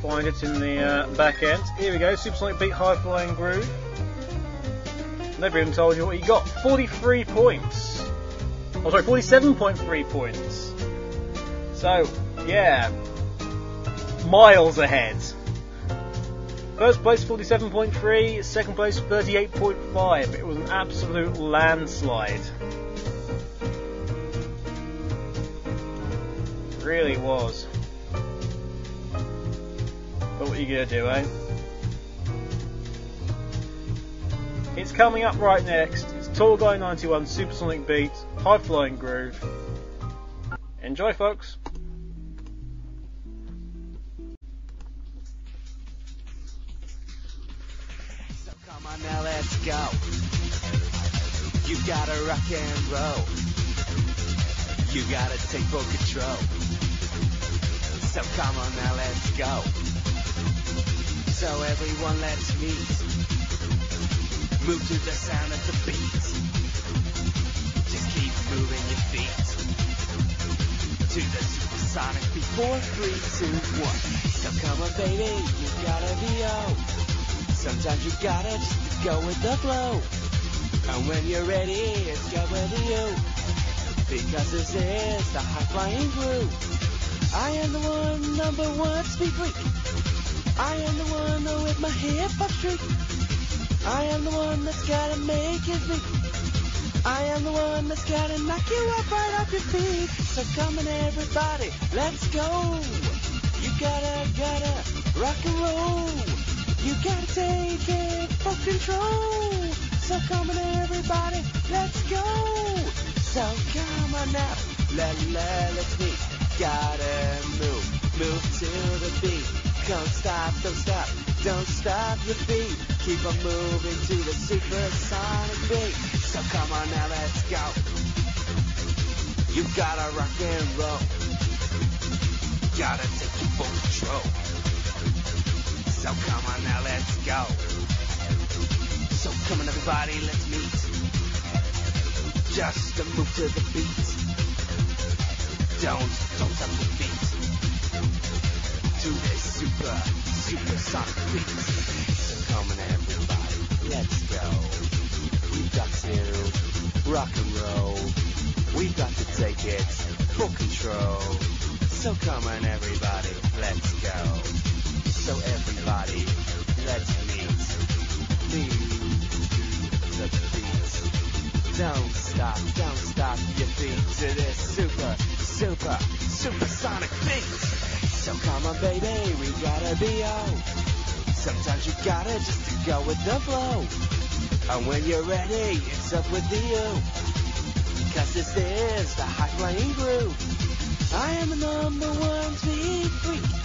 find it in the uh, back end. Here we go, Supersonic Beat High Flying Groove. Never even told you what he got. 43 points. Oh, sorry, 47.3 points. So, yeah, miles ahead. First place 47.3, second place 38.5. It was an absolute landslide. Really was. But what are you gonna do, eh? It's coming up right next. It's Tall Guy 91 Supersonic Beat, High Flying Groove. Enjoy, folks. On now, let's go. You gotta rock and roll. You gotta take full control. So come on now, let's go. So everyone, let's meet. Move to the sound of the beat. Just keep moving your feet. To the supersonic before three, two, one. So come on, baby, you gotta be out. Sometimes you gotta just go with the flow. And when you're ready, it's go with you. Because this is the high flying groove. I am the one, number one, speed freak. I am the one with my hip hop streak. I am the one that's gotta make it beat. I am the one that's gotta knock you up right off your feet. So come on everybody, let's go. You gotta, gotta rock and roll. You gotta take it for control. So come on everybody, let's go. So come on now, let, let, let's meet. Gotta move, move to the beat. Don't stop, don't stop, don't stop your feet. Keep on moving to the supersonic beat. So come on now, let's go. You gotta rock and roll. Gotta take your full control. So come on now, let's go. So come on everybody, let's meet. Just to move to the beat. Don't, don't stop your feet. To this super, super sonic beat. So come on everybody, let's go. We've got to rock and roll. We've got to take it full control. So come on everybody, let's go. So everybody, let's meet. Move the beat. Don't stop, don't stop your feet to this super, super, supersonic beat. So So come on, baby, we gotta be on. Sometimes you gotta just to go with the flow. And when you're ready, it's up with you. Cause this is the high flying groove. I am the number one speed freak.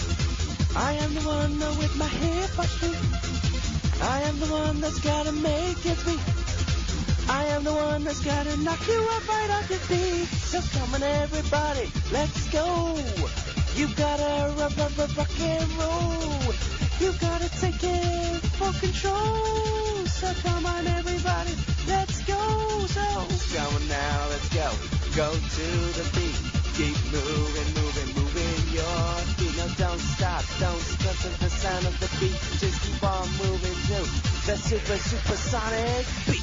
I am the one with my hop streak. I am the one that's gotta make it beat. I am the one that's gotta knock you up right off your feet. So come on everybody, let's go. You gotta rock, rock, rock, rock and roll. You gotta take it for control. So come on everybody, let's go. So come on now, let's go. Go to the beat. Super, supersonic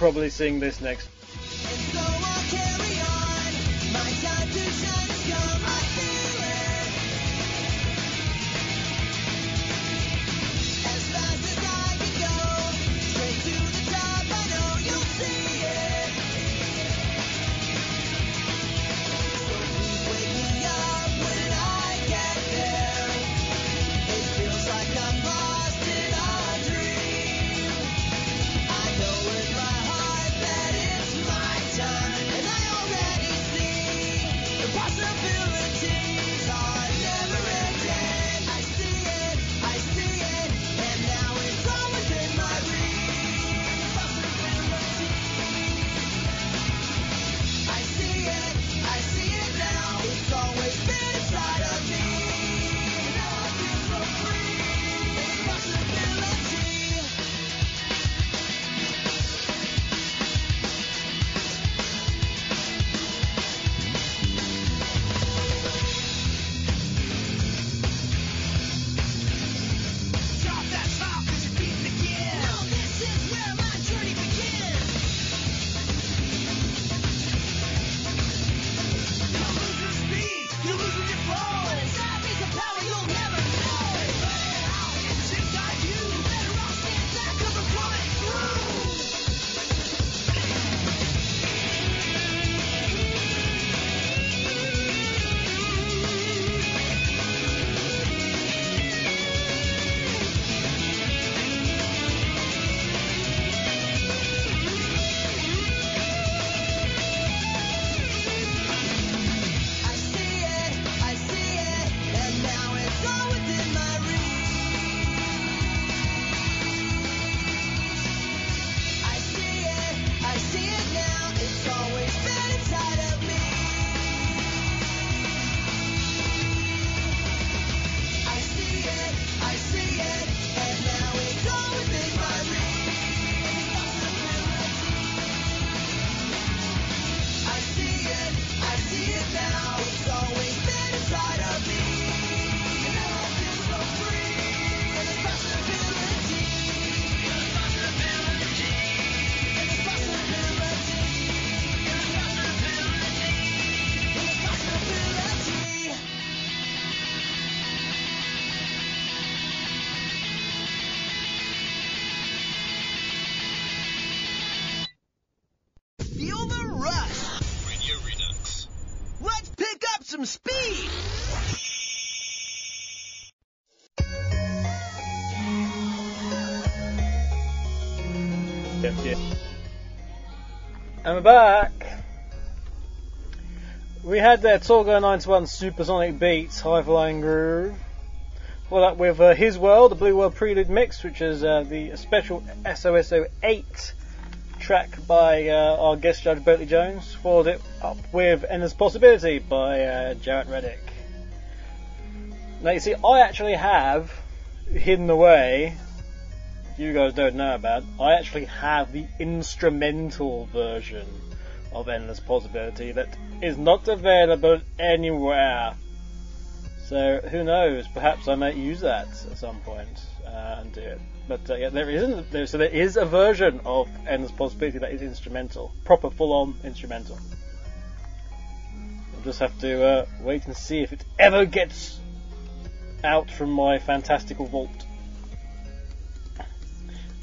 probably seeing this next. And we're back. We had that Tall Guy 91 Supersonic Beats, High Flying Groove. Followed up with uh, His World, the Blue World Prelude Mix, which is uh, the special SOSO 8 track by uh, our guest judge Bentley Jones. Followed it up with Endless Possibility by uh, Jarrett Reddick. Now you see, I actually have hidden away. You guys don't know about. I actually have the instrumental version of Endless Possibility that is not available anywhere. So who knows? Perhaps I might use that at some point uh, and do it. But uh, yeah, there isn't. There, so there is a version of Endless Possibility that is instrumental, proper, full-on instrumental. I'll just have to uh, wait and see if it ever gets out from my fantastical vault.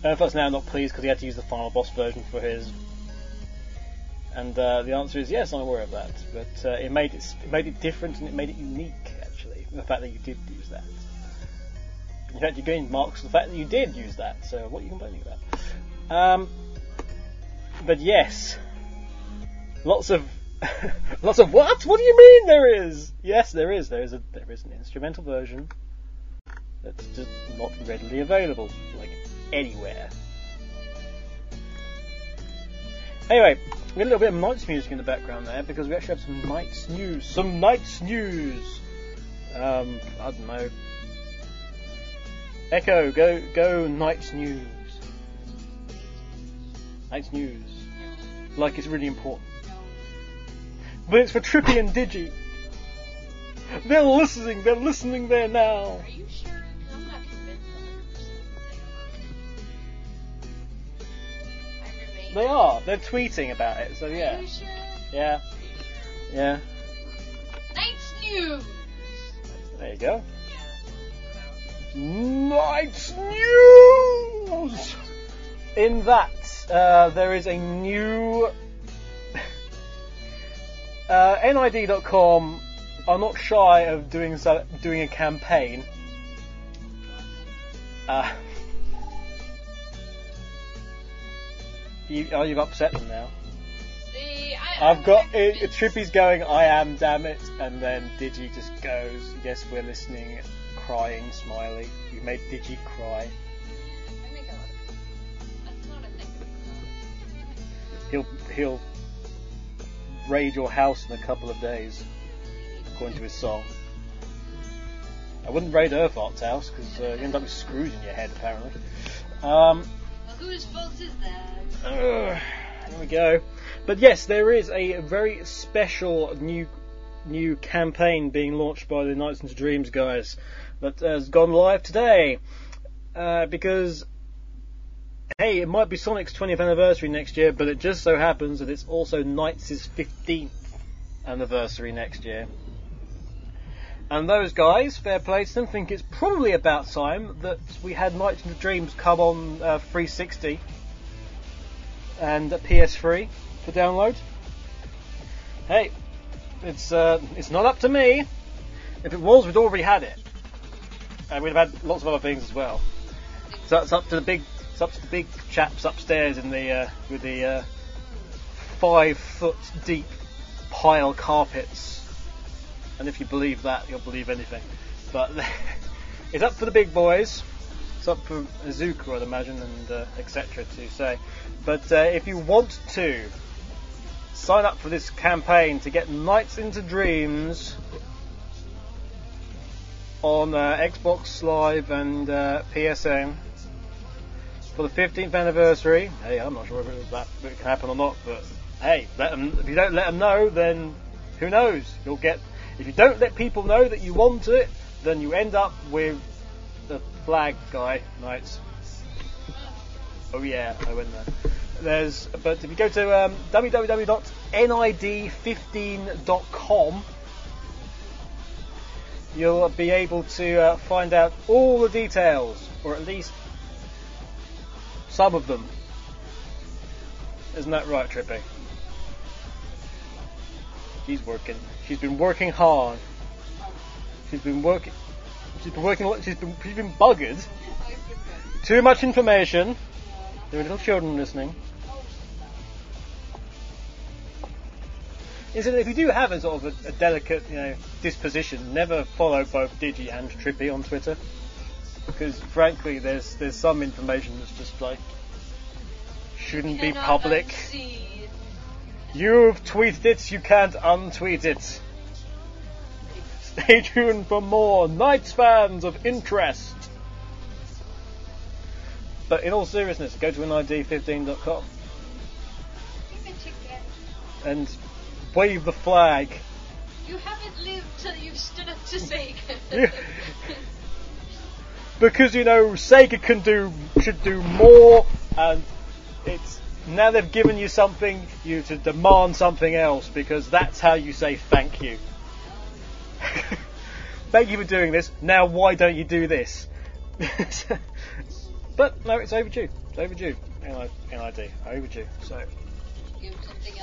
First now not pleased because he had to use the final boss version for his. And uh, the answer is yes, I'm aware of that. But uh, it made it, it made it different and it made it unique, actually. The fact that you did use that. In fact, you're getting marks for the fact that you did use that. So what are you complaining about? Um, but yes, lots of lots of what? What do you mean there is? Yes, there is. There is a there is an instrumental version that's just not readily available, like anywhere. Anyway, we got a little bit of Nights music in the background there because we actually have some Nights news. Some Nights news. Um, I don't know. Echo, go go Nights news. Nights news. Like it's really important. But it's for Trippy and Digi. They're listening. They're listening there now. Are you sure? They are. They're tweeting about it. So yeah. Are you sure? Yeah. Yeah. Night's news. There you go. Night's news. In that, uh, there is a new. Uh, NID.com are not shy of doing so, doing a campaign. Uh, you, oh, you've upset them now. See, I, I've got it, it, Trippy's going, I am, damn it, and then Digi just goes, yes, we're listening, crying, smiley. You made Digi cry. I make a lot of- That's not a thing. He'll he'll raid your house in a couple of days, according to his song. I wouldn't raid Earthart's house because uh, you end up with screws in your head, apparently. Um, whose fault is that? Ugh, there we go. But yes, there is a very special new new campaign being launched by the Nights into Dreams guys that has gone live today. Uh, because hey, it might be Sonic's 20th anniversary next year, but it just so happens that it's also Nights' 15th anniversary next year. And those guys, fair play to them, think it's probably about time that we had Nights into Dreams come on uh, 360 and a PS3 for download. Hey, it's uh, it's not up to me. If it was, we'd already had it, and we'd have had lots of other things as well. So it's up to the big, it's up to the big chaps upstairs in the uh, with the uh, five foot deep pile carpets. And if you believe that, you'll believe anything. But it's up for the big boys. It's up for Iizuka, I'd imagine, and uh, etc. to say. But uh, if you want to sign up for this campaign to get Nights into Dreams on uh, Xbox Live and uh, PSN for the 15th anniversary. Hey, I'm not sure if it, that if it can happen or not, but hey, let 'em- if you don't let them know, then who knows? You'll get. If you don't let people know that you want it, then you end up with the flag guy Nights. Oh yeah, I went there. There's, but if you go to um, www.nid15.com, you'll be able to uh, find out all the details, or at least some of them. Isn't that right, Trippy? He's working. She's been working hard. She's been working. She's been working. She's been. She's been buggered. Too much information. There are little children listening. Incidentally, if you do have a sort of a, a delicate, you know, disposition, never follow both Digi and Trippy on Twitter, because frankly, there's there's some information that's just like shouldn't be public. unsee. You've tweeted it, you can't untweet it. Stay tuned for more Knights fans of interest. But in all seriousness, go to nid15.com Keep it together. and wave the flag. You haven't lived till you've stood up to Sega. Because you know Sega can do should do more, and it's now they've given you something, you to demand something else because that's how you say thank you. thank you for doing this. Now why don't you do this? but no, it's overdue. It's overdue. NI NID overdue. So.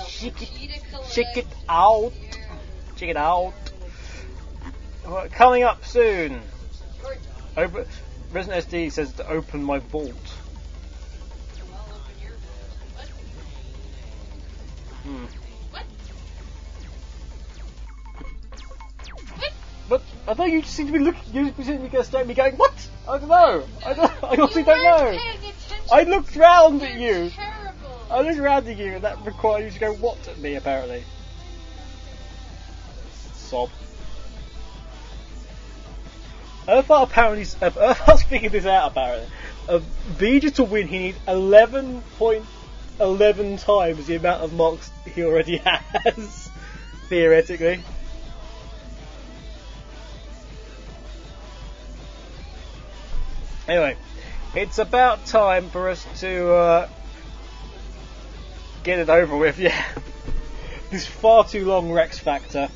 Check it- it out. Check it out. Coming up soon. Open, Resident SD says to open my vault. What? But I thought you just seem to be looking. You seem to be at me, going, "What? I don't know. I don't. I honestly don't know." I looked round at you. Terrible. I looked round at you, and that required you to go "What?" at me, apparently. Sob. Earthart apparently, uh, figured this out apparently. Uh, Vija to win, he needs 11.11 times the amount of marks he already has, theoretically. Anyway, it's about time for us to uh, get it over with, yeah. this far too long Wrecks Factor.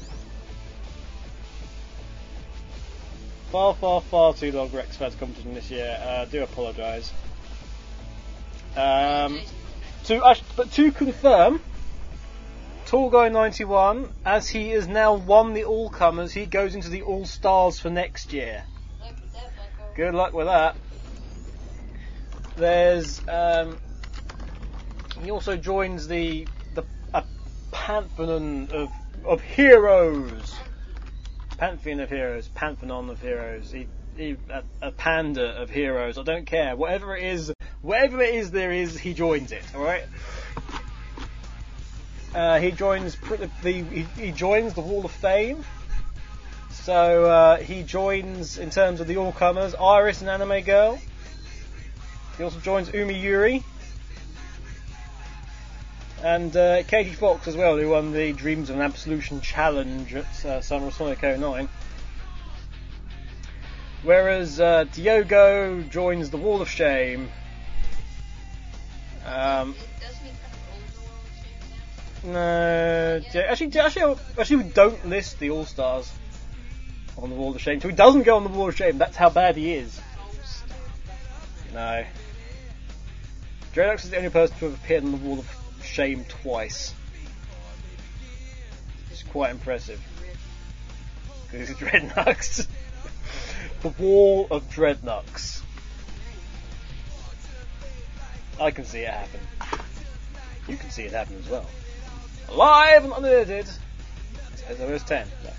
Far, far, far too long Wrecks Factor competition this year. Uh, do apologise. Um, to, but to confirm, Tall Guy 91, as he has now won the All Comers, he goes into the All Stars for next year. Good luck with that. There's um, he also joins the the a pantheon of of heroes. Pantheon of heroes, pantheon of heroes. He, he, a, a panda of heroes. I don't care. Whatever it is, whatever it is there is, he joins it. All right. Uh, he joins pr- the he, he joins the Wall of Fame. So uh, he joins in terms of the all comers, Iris and Anime Girl. He also joins Umi Yuri and uh, Katie Fox as well, who won the Dreams of an Absolution Challenge at uh, Summer Sonic 09. Whereas uh, Diogo joins the Wall of Shame. Um, no, actually, actually, actually, we don't list the All Stars on the Wall of Shame. So he doesn't go on the Wall of Shame. That's how bad he is. No. Dreadnoughts is the only person to have appeared on the Wall of Shame twice. It's quite impressive. Because it's Dreadnoughts. the Wall of Dreadnoughts. I can see it happen. You can see it happen as well. Live and unedited. As OS 10. No.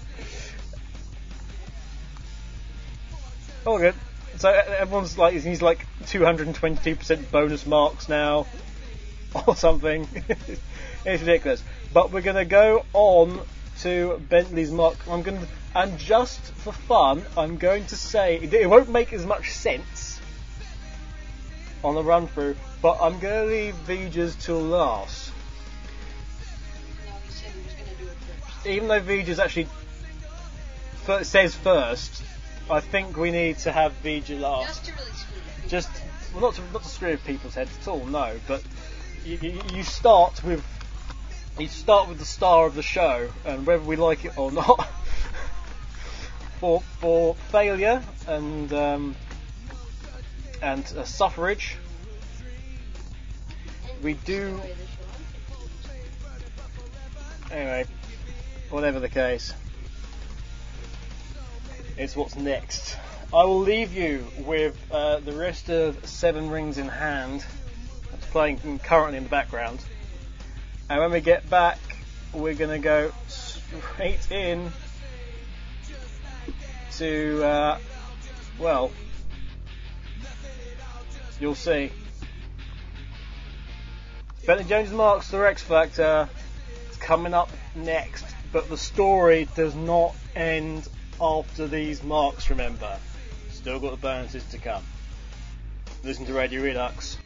All good. So everyone's like, he's like 222% bonus marks now, or something. it's ridiculous. But we're gonna go on to Bentley's mark. I'm gonna, and just for fun, I'm going to say it won't make as much sense on the run through, but I'm gonna leave Vija's till last. Even though Vija's actually fir- says first, I think we need to have Vija last. Just to really screw with. Just well, not to not to screw with people's heads at all, no. But you, you, you start with you start with the star of the show, and whether we like it or not, for for failure and um, and uh, suffrage, we do. Anyway, whatever the case, it's what's next. I will leave you with uh, the rest of Seven Rings in Hand. That's playing currently in the background. And when we get back, we're going to go straight in to, uh, well, you'll see. Bentley Jones Marks the X Factor is coming up next, but the story does not end after these marks, remember. Still got the bonuses to come. Listen to Radio Redux.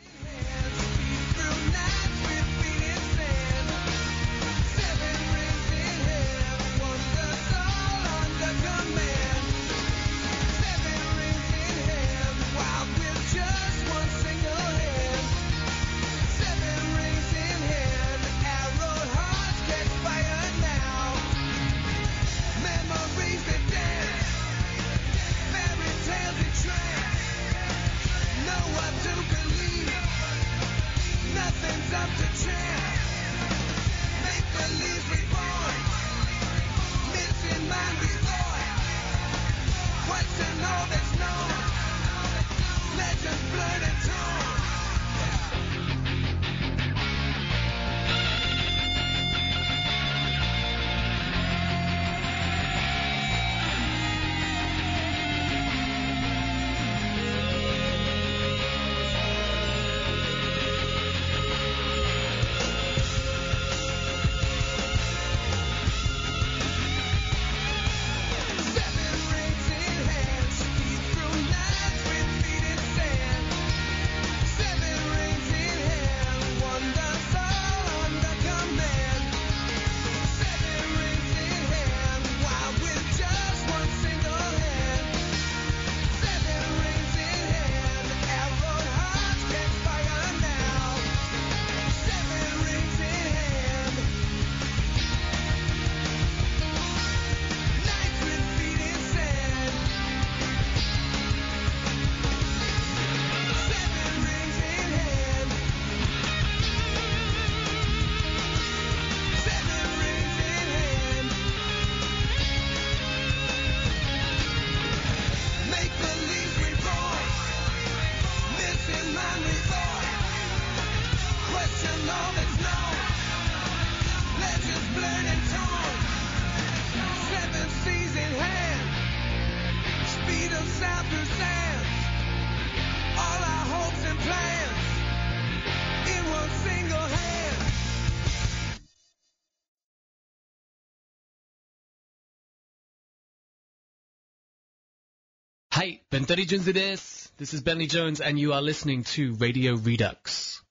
Hey, Bentori Junzi desu. This is Bentley Jones, and you are listening to Radio Redux.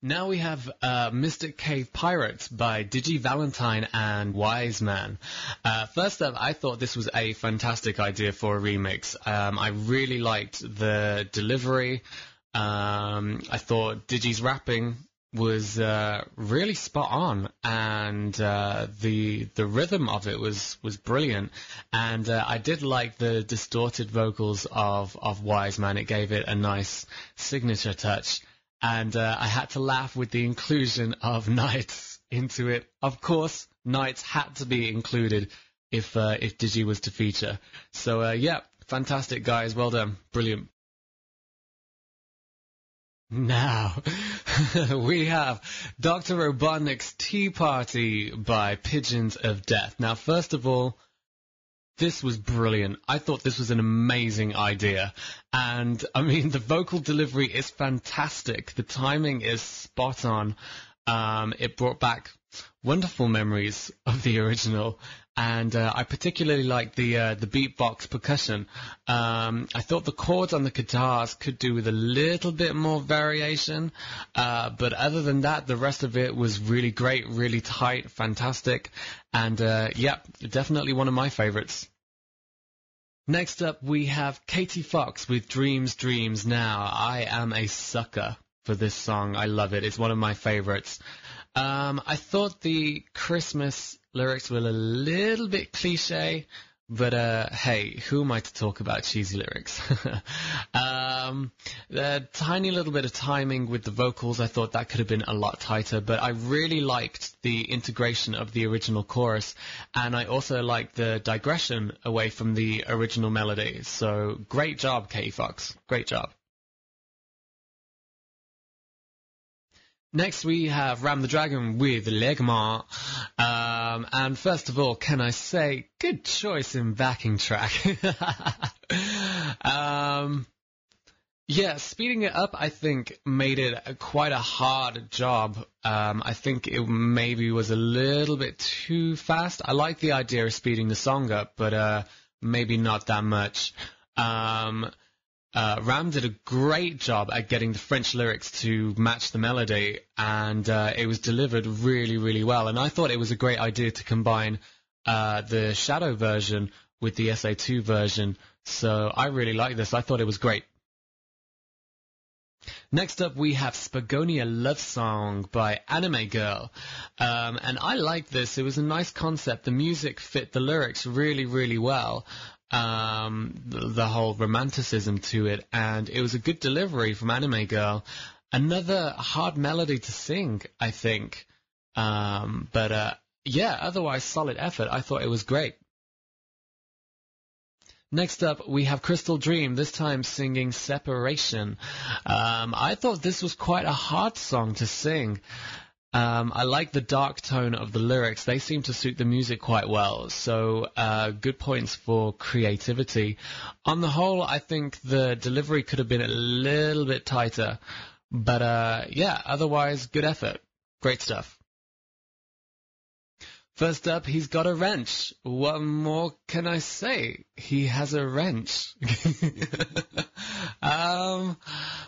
Now we have uh, Mystic Cave Pirates by Digi Valentine and Wise Man. Uh, first up, I thought this was a fantastic idea for a remix. Um, I really liked the delivery. Um, I thought Digi's rapping was uh, really spot on, and uh, the the rhythm of it was was brilliant. And uh, I did like the distorted vocals of of Wise Man. It gave it a nice signature touch. And uh, I had to laugh with the inclusion of Nights into it. Of course, Nights had to be included if uh, if Digi was to feature. So uh, yeah, fantastic guys, well done, brilliant. Now, we have Dr. Robotnik's Tea Party by Pigeons of Death. Now, first of all, this was brilliant. I thought this was an amazing idea. And, I mean, the vocal delivery is fantastic. The timing is spot on. Um, it brought back wonderful memories of the original. And uh, I particularly like the uh, the beatbox percussion. Um, I thought the chords on the guitars could do with a little bit more variation, uh, but other than that, the rest of it was really great, really tight, fantastic, and uh, yeah, definitely one of my favorites. Next up, we have Katie Fox with Dreams, Dreams Now. I am a sucker for this song. I love it. It's one of my favorites. Um, I thought the Christmas lyrics were a little bit cliche, but uh, hey, who am I to talk about cheesy lyrics? um, the tiny little bit of timing with the vocals, I thought that could have been a lot tighter, but I really liked the integration of the original chorus, and I also liked the digression away from the original melody. So great job, Katie Fox. Great job. Next we have Ram the Dragon with Legma. Um, and first of all, can I say, good choice in backing track. um, yeah, speeding it up, I think, made it quite a hard job. Um, I think it maybe was a little bit too fast. I like the idea of speeding the song up, but uh, maybe not that much. Um, uh, Ram did a great job at getting the French lyrics to match the melody, and uh, it was delivered really, really well. And I thought it was a great idea to combine uh, the Shadow version with the SA2 version. So I really like this. I thought it was great. Next up, we have Spagonia Love Song by Anime Girl. Um, and I like this. It was a nice concept. The music fit the lyrics really, really well. Um, the, whole romanticism to it. And it was a good delivery from Anime Girl. Another hard melody to sing, I think. Um, but, uh, yeah, otherwise solid effort. I thought it was great. Next up, we have Crystal Dream, this time singing Separation. Um, I thought this was quite a hard song to sing. Um, I like the dark tone of the lyrics. They seem to suit the music quite well. So, uh, good points for creativity. On the whole, I think the delivery could have been a little bit tighter. But, uh, yeah, otherwise, good effort. Great stuff. First up, he's got a wrench. What more can I say? He has a wrench. um,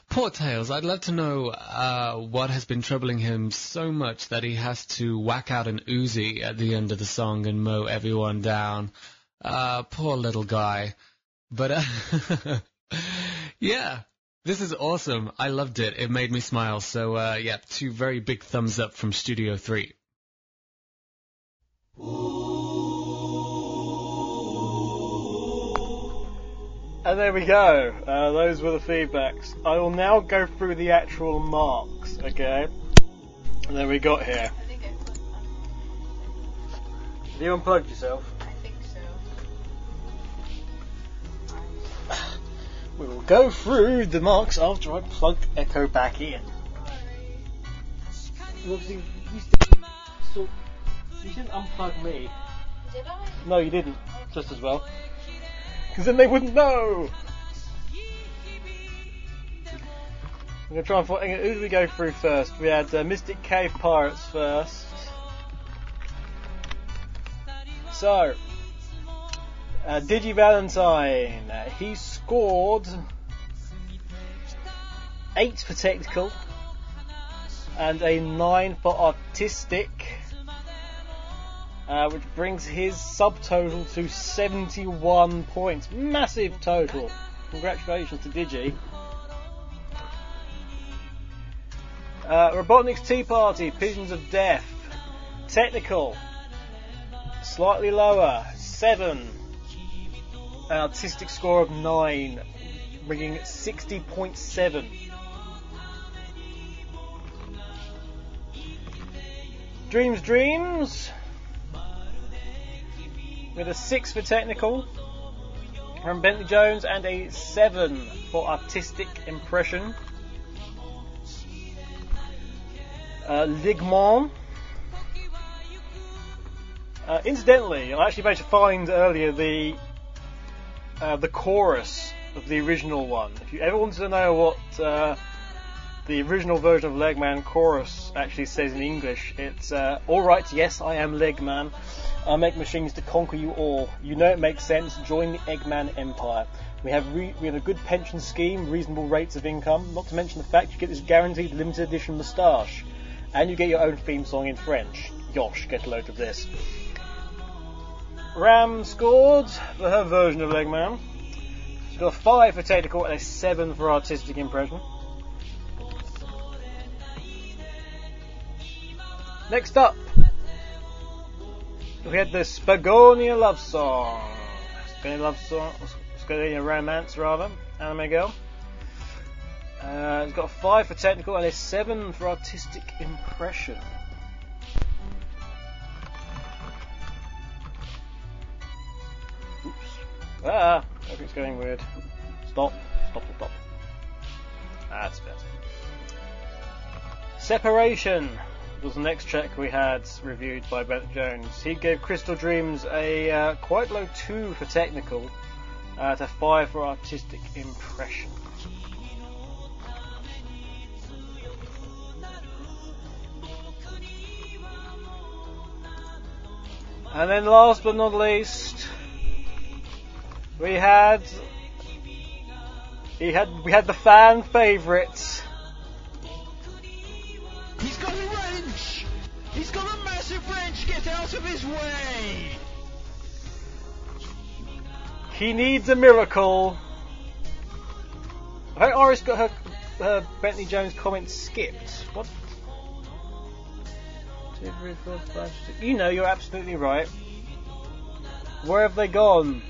poor Tails. I'd love to know uh, what has been troubling him so much that he has to whack out an Uzi at the end of the song and mow everyone down. Uh, poor little guy. But uh, yeah, this is awesome. I loved it. It made me smile. So uh, yeah, two very big thumbs up from Studio Three. And there we go. Uh, those were the feedbacks. I will now go through the actual marks, okay? And then we got here. Have you unplugged yourself? I think so. We will go through the marks after I plug Echo back in. You obviously you still, so you didn't unplug me. Did I? No, you didn't. Just as well. Because then they wouldn't know. I'm gonna try and find. Who did we go through first? We had uh, Mystic Cave Pirates first. So, uh, Digi Valentine. Uh, he scored eight for technical and a nine for artistic. Uh, which brings his subtotal to 71 points. Massive total. Congratulations to Digi. Uh, Robotnik's Tea Party, Pigeons of Death. Technical, slightly lower, 7. An artistic score of 9, bringing 60.7. Dreams Dreams, with a 6 for technical from Bentley Jones and a 7 for artistic impression. Uh, Ligmon. Uh, incidentally, I actually managed to find earlier the uh, the chorus of the original one. If you ever wanted to know what uh, the original version of Legman chorus actually says in English, it's uh, "All right, yes, I am Legman. I make machines to conquer you all. You know it makes sense. Join the Eggman Empire. We have re- we have a good pension scheme, reasonable rates of income. Not to mention the fact you get this guaranteed limited edition moustache, and you get your own theme song in French. Yosh, get a load of this." Ram scored for her version of Legman. She got a 5 for technical and a 7 for artistic impression. Next up, we had the Spagonia love song. Spagonia love song, Spagonia romance rather, anime girl. Uh, it's got a 5 for technical and a 7 for artistic impression. Oops. Ah, everything's going weird. Stop, stop, stop. That's better. Separation was the next track we had reviewed by Bentley Jones. He gave Crystal Dreams a uh, quite low 2 for technical, uh, to 5 for artistic impression. And then last but not least, we had he had we had the fan favourites. Get out of his way! He needs a miracle. I think got her, her Bentley Jones comment skipped. What? You know, you're absolutely right. Where have they gone?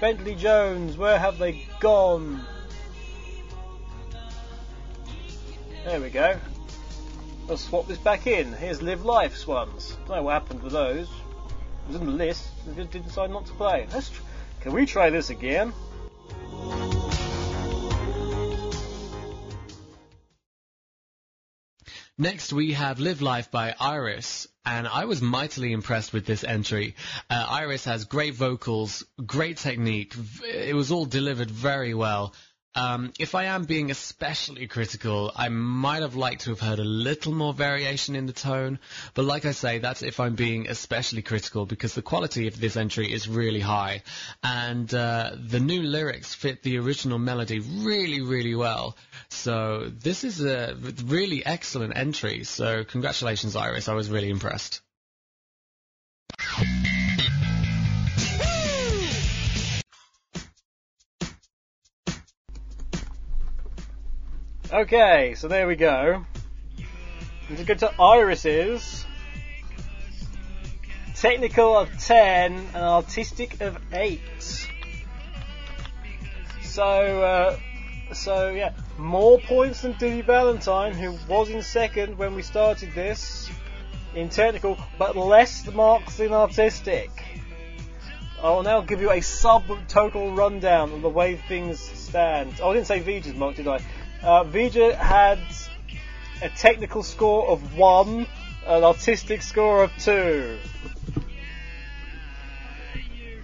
Bentley Jones, where have they gone? There we go. I'll swap this back in. Here's Live Life's ones. Don't know what happened to those. It was in the list. They just did decide not to play. Let's tr- Can we try this again? Next, we have Live Life by Iris, and I was mightily impressed with this entry. Uh, Iris has great vocals, great technique. It was all delivered very well. Um, if I am being especially critical, I might have liked to have heard a little more variation in the tone. But like I say, that's if I'm being especially critical because the quality of this entry is really high. And uh, the new lyrics fit the original melody really, really well. So this is a really excellent entry. So congratulations, Iris. I was really impressed. Okay, so there we go. Let's go to Iris's. Technical of 10 and artistic of 8. So, uh, so yeah, more points than Digi Valentine, who was in second when we started this in technical, but less marks in artistic. I will now give you a subtotal rundown of the way things stand. Oh, I didn't say Vija's mark, did I? Uh, Vija had a technical score of 1, an artistic score of 2.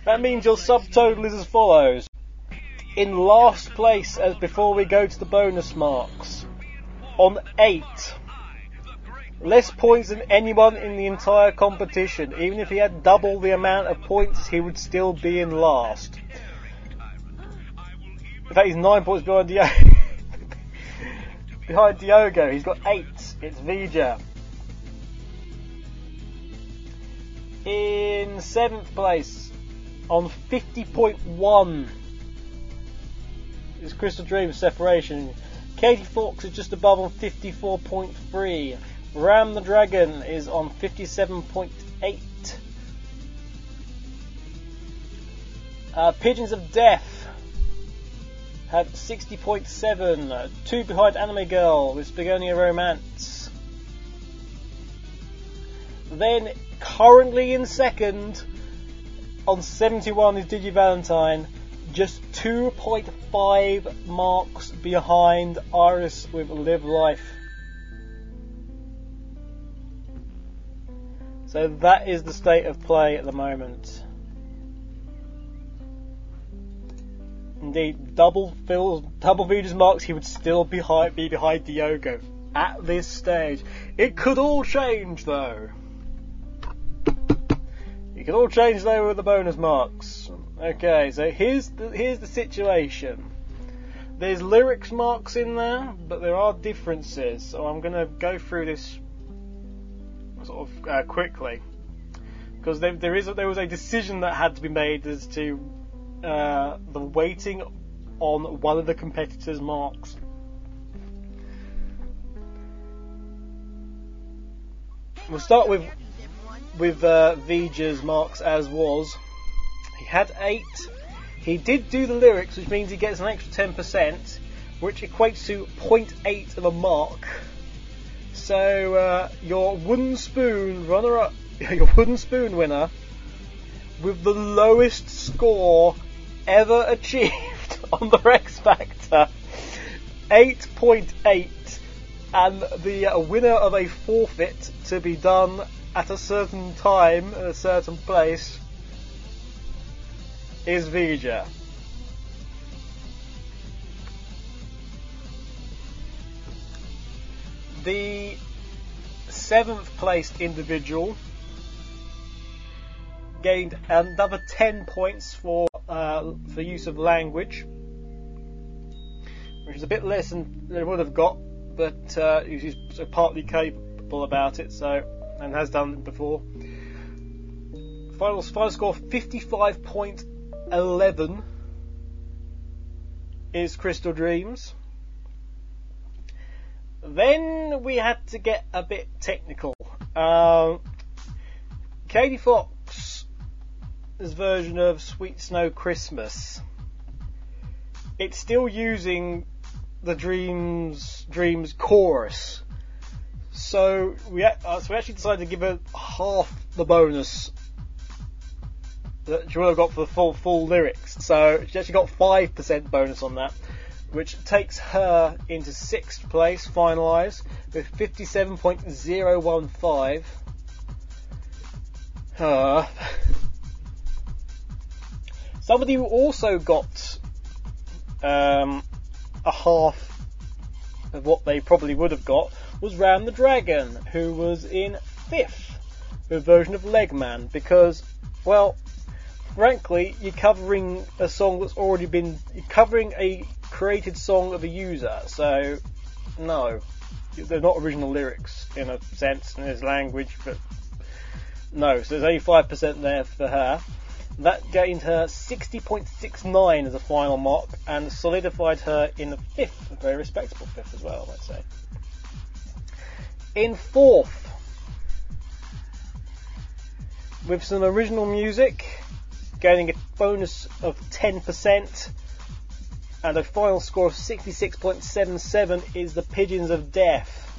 That means your subtotal is as follows. In last place, as before we go to the bonus marks, on 8. Less points than anyone in the entire competition. Even if he had double the amount of points, he would still be in last. In fact, he's 9 points behind Diogo. behind Diogo. He's got 8. It's Vija. In 7th place, on 50.1 is Crystal Dream Separation. Katie Fox is just above on 54.3. Ram the Dragon is on 57.8. Uh, Pigeons of Death had 60.7. Uh, two behind Anime Girl with Spagonia Romance. Then, currently in second, on 71 is Digi Valentine, just 2.5 marks behind Iris with Live Life. So that is the state of play at the moment. Indeed, double Phil's, double Vija's marks, he would still be, high, be behind Diogo at this stage. It could all change though. It could all change though with the bonus marks. Okay, so here's the, here's the situation. There's lyrics marks in there, but there are differences. So I'm gonna go through this sort of uh, quickly because there, there is a, there was a decision that had to be made as to uh, the weighting on one of the competitors' marks. We'll start with with uh, Vija's marks as was. He had eight. He did do the lyrics, which means he gets an extra ten percent, which equates to 0.8 of a mark. So uh, your wooden spoon runner-up, your wooden spoon winner, with the lowest score ever achieved on the Wrecks Factor, 8.8, and the winner of a forfeit to be done at a certain time, at a certain place, is Vija. The seventh placed individual gained another 10 points for uh, for use of language, which is a bit less than they would have got, but uh, he's partly capable about it, so and has done it before. Final, final score 55.11 is Crystal Dreams. Then we had to get a bit technical. Um, Katie Fox's version of Sweet Snow Christmas. It's still using the Dreams Dreams chorus. So we uh, so we actually decided to give her half the bonus that have got for the full full lyrics. So she actually got five percent bonus on that, which takes her into sixth place, finalised with fifty-seven point zero one five. Uh, somebody who also got um, a half of what they probably would have got was Ram the Dragon, who was in fifth with a version of Legman, because, well, frankly, you're covering a song that's already been covering a created song of a user, so no, they're not original lyrics in a sense in his language, but no, so there's only five percent there for her. That gained her 60.69 as a final mark and solidified her in the fifth, a very respectable fifth as well, let's say. In fourth, with some original music, gaining a bonus of 10% and a final score of 66.77 is the Pigeons of Death,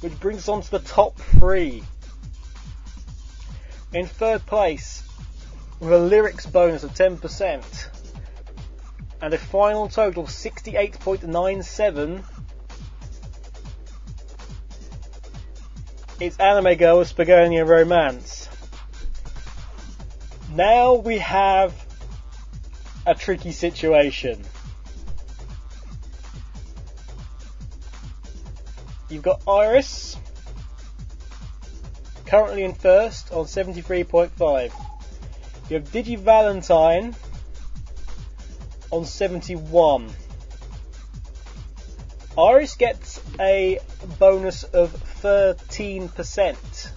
which brings us on to the top three. In third place, with a lyrics bonus of 10% and a final total of 68.97, it's Anime Girl Spagonia Romance. Now we have a tricky situation. You've got Iris, currently in first on 73.5. You have Digi Valentine on 71. Iris gets a bonus of 13%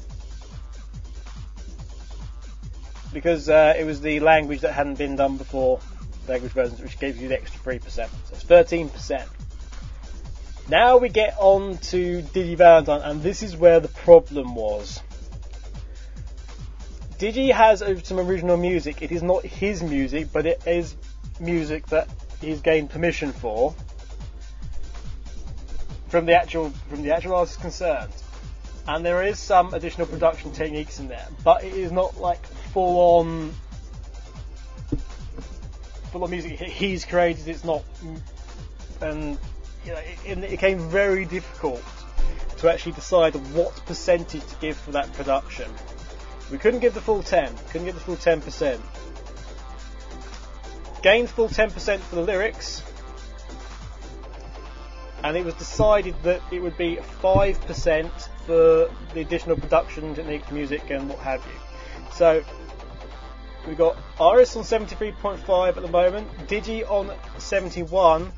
because uh, it was the language that hadn't been done before, language versions, which gives you the extra 3%. So it's 13%. Now we get on to Digi Valentine, and this is where the problem was. Digi has some original music. It is not his music, but it is music that he's gained permission for from the actual from the actual artist concerned. And there is some additional production techniques in there, but it is not like full on full on music he's created. It's not, and you know, it, it became very difficult to actually decide what percentage to give for that production. We couldn't give the full 10, couldn't give the full 10%. Gained full 10% for the lyrics, and it was decided that it would be 5% for the additional production, technique, music, and what have you. So, we've got Iris on 73.5 at the moment, Digi on 71.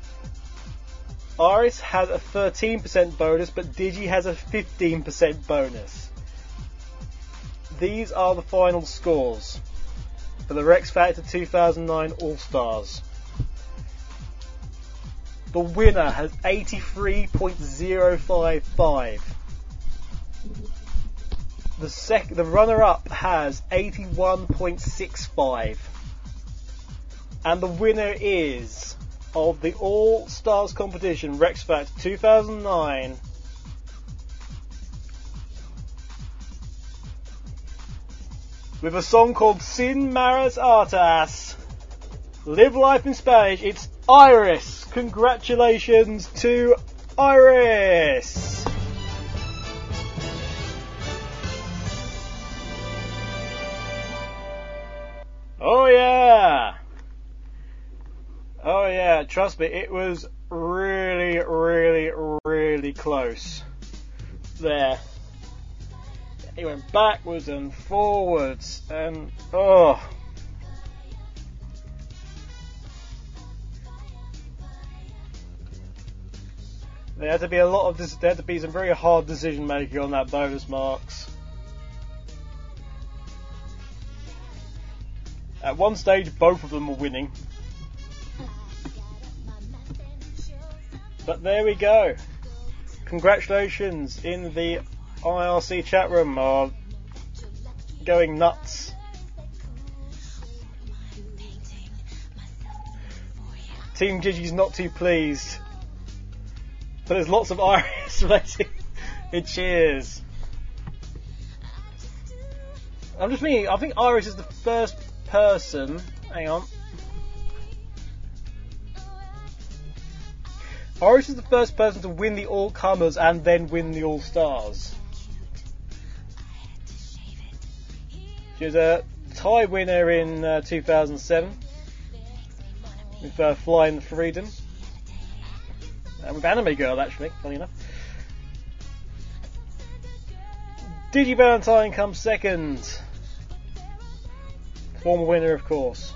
Iris has a 13% bonus, but Digi has a 15% bonus. These are the final scores for the Wrecks Factor 2009 All Stars. The winner has 83.055. The sec- the runner-up has 81.65. And the winner is of the All Stars competition Wrecks Factor 2009 with a song called Sin Maras Artas. Live life in Spanish. It's Iris. Congratulations to Iris! Oh yeah! Oh yeah, trust me, it was really, really, really close. There. He went backwards and forwards and oh. There had to be a lot of this. There had to be some very hard decision making on that bonus marks. At one stage, both of them were winning. But there we go. Congratulations in the IRC chat room are going nuts. Team Gigi's not too pleased. But there's lots of Iris relating in cheers. I'm just thinking, I think Iris is the first person. Hang on. Iris is the first person to win the All Comers and then win the All Stars. She was a tie winner in uh, 2007 with uh, Flying Freedom. And with Anime Girl, actually, funny enough. Digi Valentine comes second. Former winner, of course,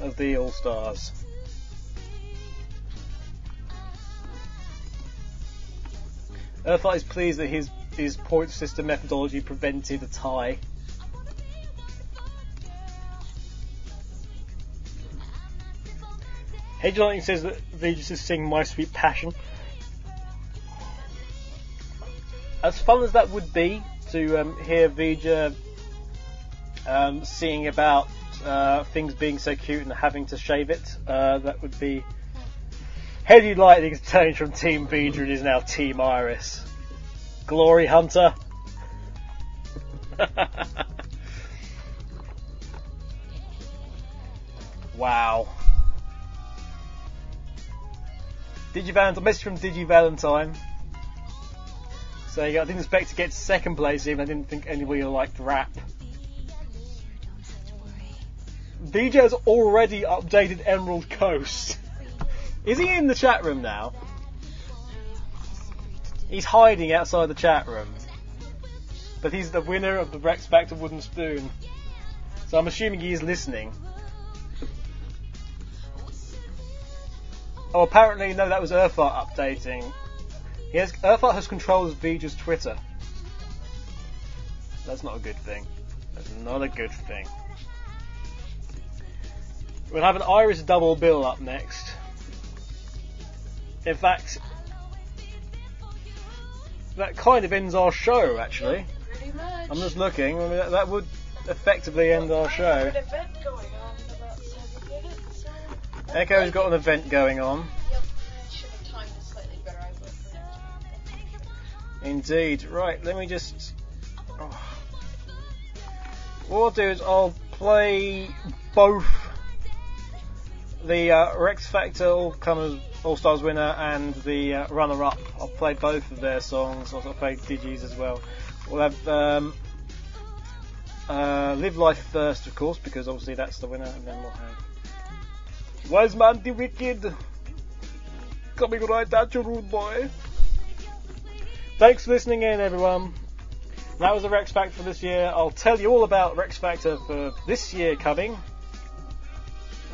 of the All Stars. Earthlight is pleased that his his point system methodology prevented a tie. Hedge Lightning says that Vegas is sing My Sweet Passion. As fun as that would be to um, hear Vija um, singing about uh, things being so cute and having to shave it, uh, that would be. Hedgy Lightning has changed from Team Vija and is now Team Iris. Glory Hunter. wow. Digi Valentine, message from Digi Valentine. Saying I didn't expect to get second place even I didn't think anybody liked rap. DJ has already updated Emerald Coast. Is he in the chat room now? He's hiding outside the chat room. But he's the winner of the Wrecks Factor Wooden Spoon. So I'm assuming he is listening. Oh, apparently, no, that was Earthart updating. He has, Earthart has control of Vija's Twitter. That's not a good thing. That's not a good thing. We'll have an Iris double bill up next. In fact, that kind of ends our show, actually. Much. I'm just looking. I mean, that, that would effectively end our show. Echo's got an event going on. Indeed. Right, let me just. oh. What I'll do is I'll play both the uh, Wrecks Factor All Comers All Stars winner and the uh, runner up. I'll play both of their songs. I'll play Digi's as well. We'll have um, uh, Live Life first, of course, because obviously that's the winner, and then we'll have Wise Man the Wicked coming right at you, rude boy. Thanks for listening in, everyone. That was the Wrecks Factor for this year. I'll tell you all about Wrecks Factor for this year coming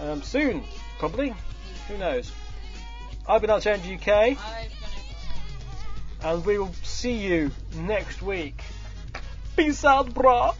um, soon, probably. Who knows? I've been out Outchange UK, and we will see you next week. Peace out, brah.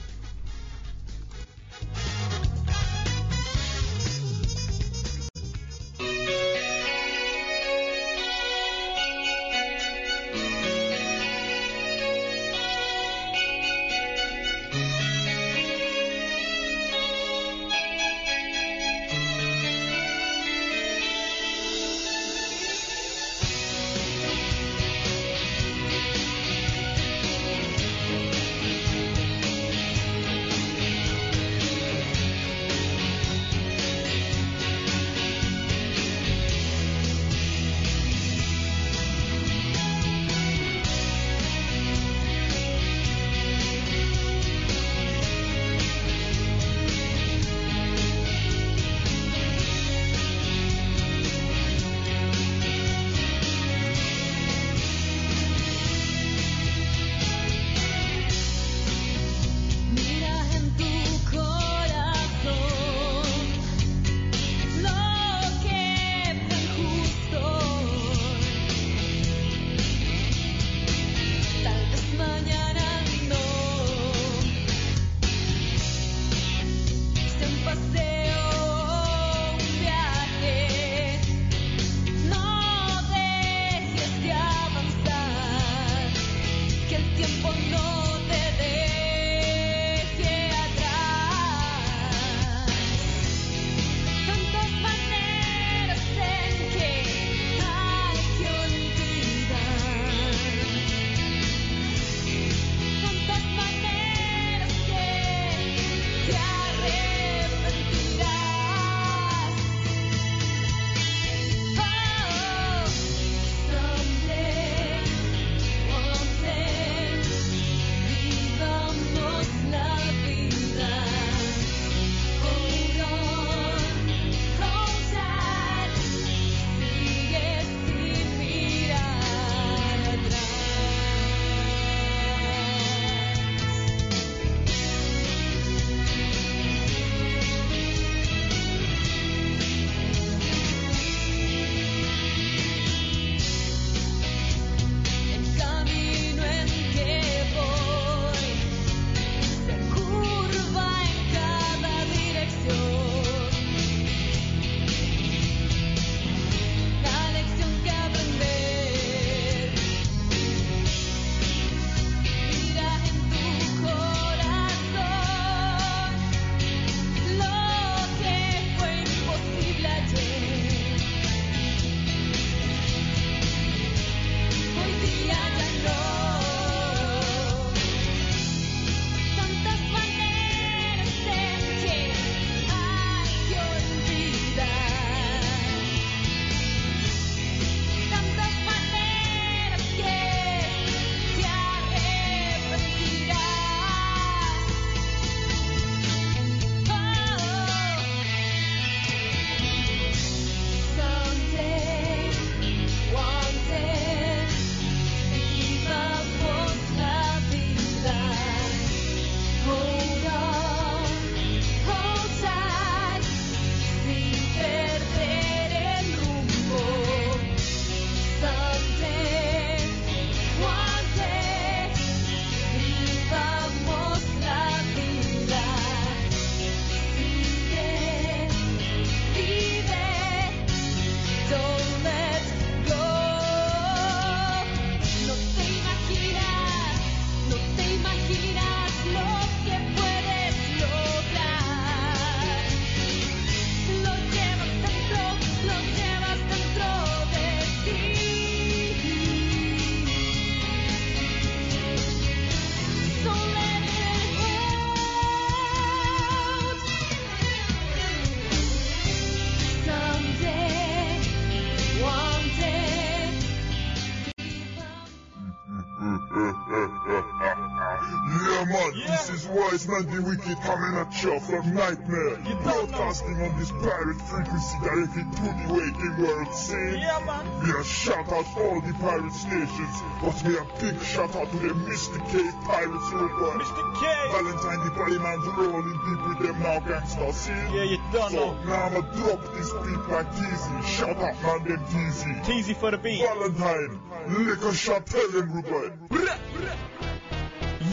You from Nightmare. Broadcasting on this pirate frequency directly to the waking world scene. Yeah, man. We are shout out all the pirate stations, but we are big shout out to the Mr. K Pirates worldwide. Mr. K. Valentine the Body Man's rolling deep with them now gangsta scene. Yeah, you done So know. now I'ma drop this beat like Teasy. Shout out man them Teasy. Teasy for the beat. Valentine, liquor shot, tell them Ruben.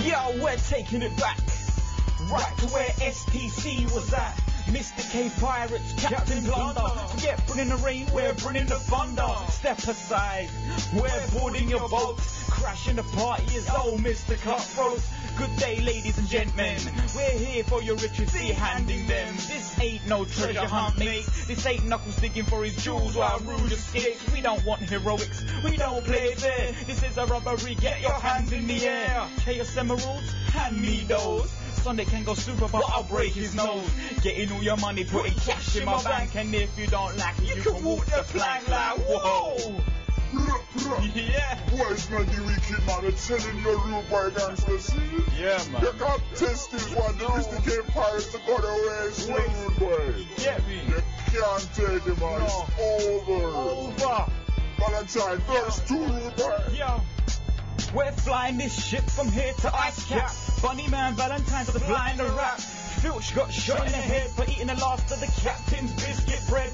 Yo, we're taking it back. Right to where SPC was at. Mr. K Pirates, Captain Blunder. Forget bringing the rain, we're bringing the thunder. Step aside, we're boarding your boat. Crashing the party is old Mr. Cutthroat. Good day, ladies and gentlemen. We're here for your riches, see handing them. This ain't no treasure hunt, mate. This ain't Knuckles digging for his jewels while Rouge escapes. We don't want heroics, we don't play fair. This is a robbery, get your hands in the air. Chaos Emeralds, hand me those. Sunday can go super, but I'll break his nose. Getting all your money, putting cash in my bank, and if you don't like it, you, can walk the plank like whoa. Yeah. Wise man, the wicked man, are telling your rude boy gangsters. Yeah, man. You can't test this one. The Mr. K Pirates are gonna waste you, rude boy. Get me. You can't take him, man. It's over. Over. Valentine, verse two, rude boy. Yo. We're flying this ship from here to Ice Cap. Bunny man, Valentine's are the blind and rap. Filch got shot in the head for eating the last of the captain's biscuit bread.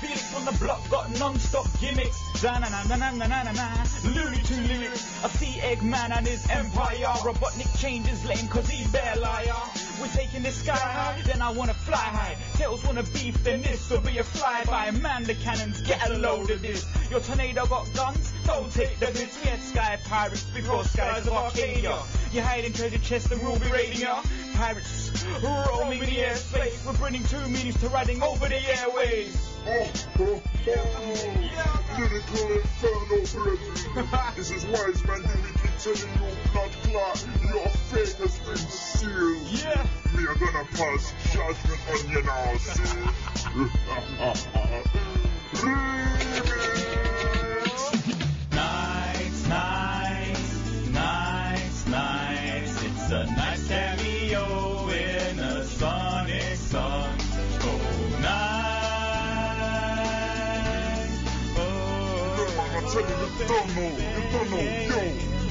Felix on the block got non-stop gimmicks. Da na na na na na na na. Looney Tune lyrics. I see Eggman and his empire. Robotnik changes lane cause he's bare liar. We're taking this sky high, then I wanna fly high. Tails wanna beef, then this will be a flyby. Man, the cannons, get a load of this. Your tornado got guns, don't take the bits. We had sky pirates before skies of Arcadia. You're in treasure chests, and we'll be raiding ya. Pirates, roaming the airspace. We're bringing two meanings to riding over the airways. Oh, oh, oh. Lyrical inferno, brethren. this is Wise Man, telling you, blood clot. Your fate has been sealed. Yeah. Me are gonna pass judgment on you now, see? Nice, nice, nice, nice. It's a nice cameo in a Sonic song. Oh, nice. I'm telling you, you don't know, you don't know, yo.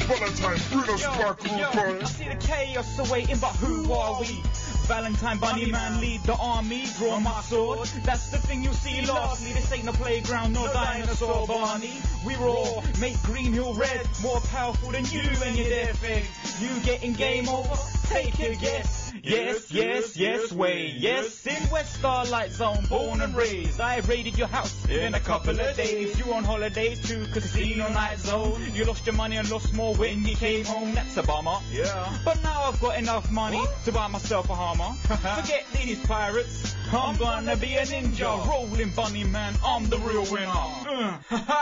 Valentine, bring us back, rude Yo, boy. I see the chaos awaiting, but who are we? Valentine Bunny Man lead the army, draw my sword. That's the thing you see lastly. This ain't no playground, no dinosaur Barney. We roar, make Green Hill red, more powerful than you and your death egg. You getting game over? Take a guess. Yes, yes, yes, way. Yes, in West Starlight Zone, born and raised. I raided your house in a couple of days. You on holiday to Casino Night Zone. You lost your money and lost more when you came home. That's a bummer. Yeah. But now I've got enough money to buy myself a Hummer. Forget these pirates. I'm gonna be a ninja, rolling bunny man. I'm the real winner.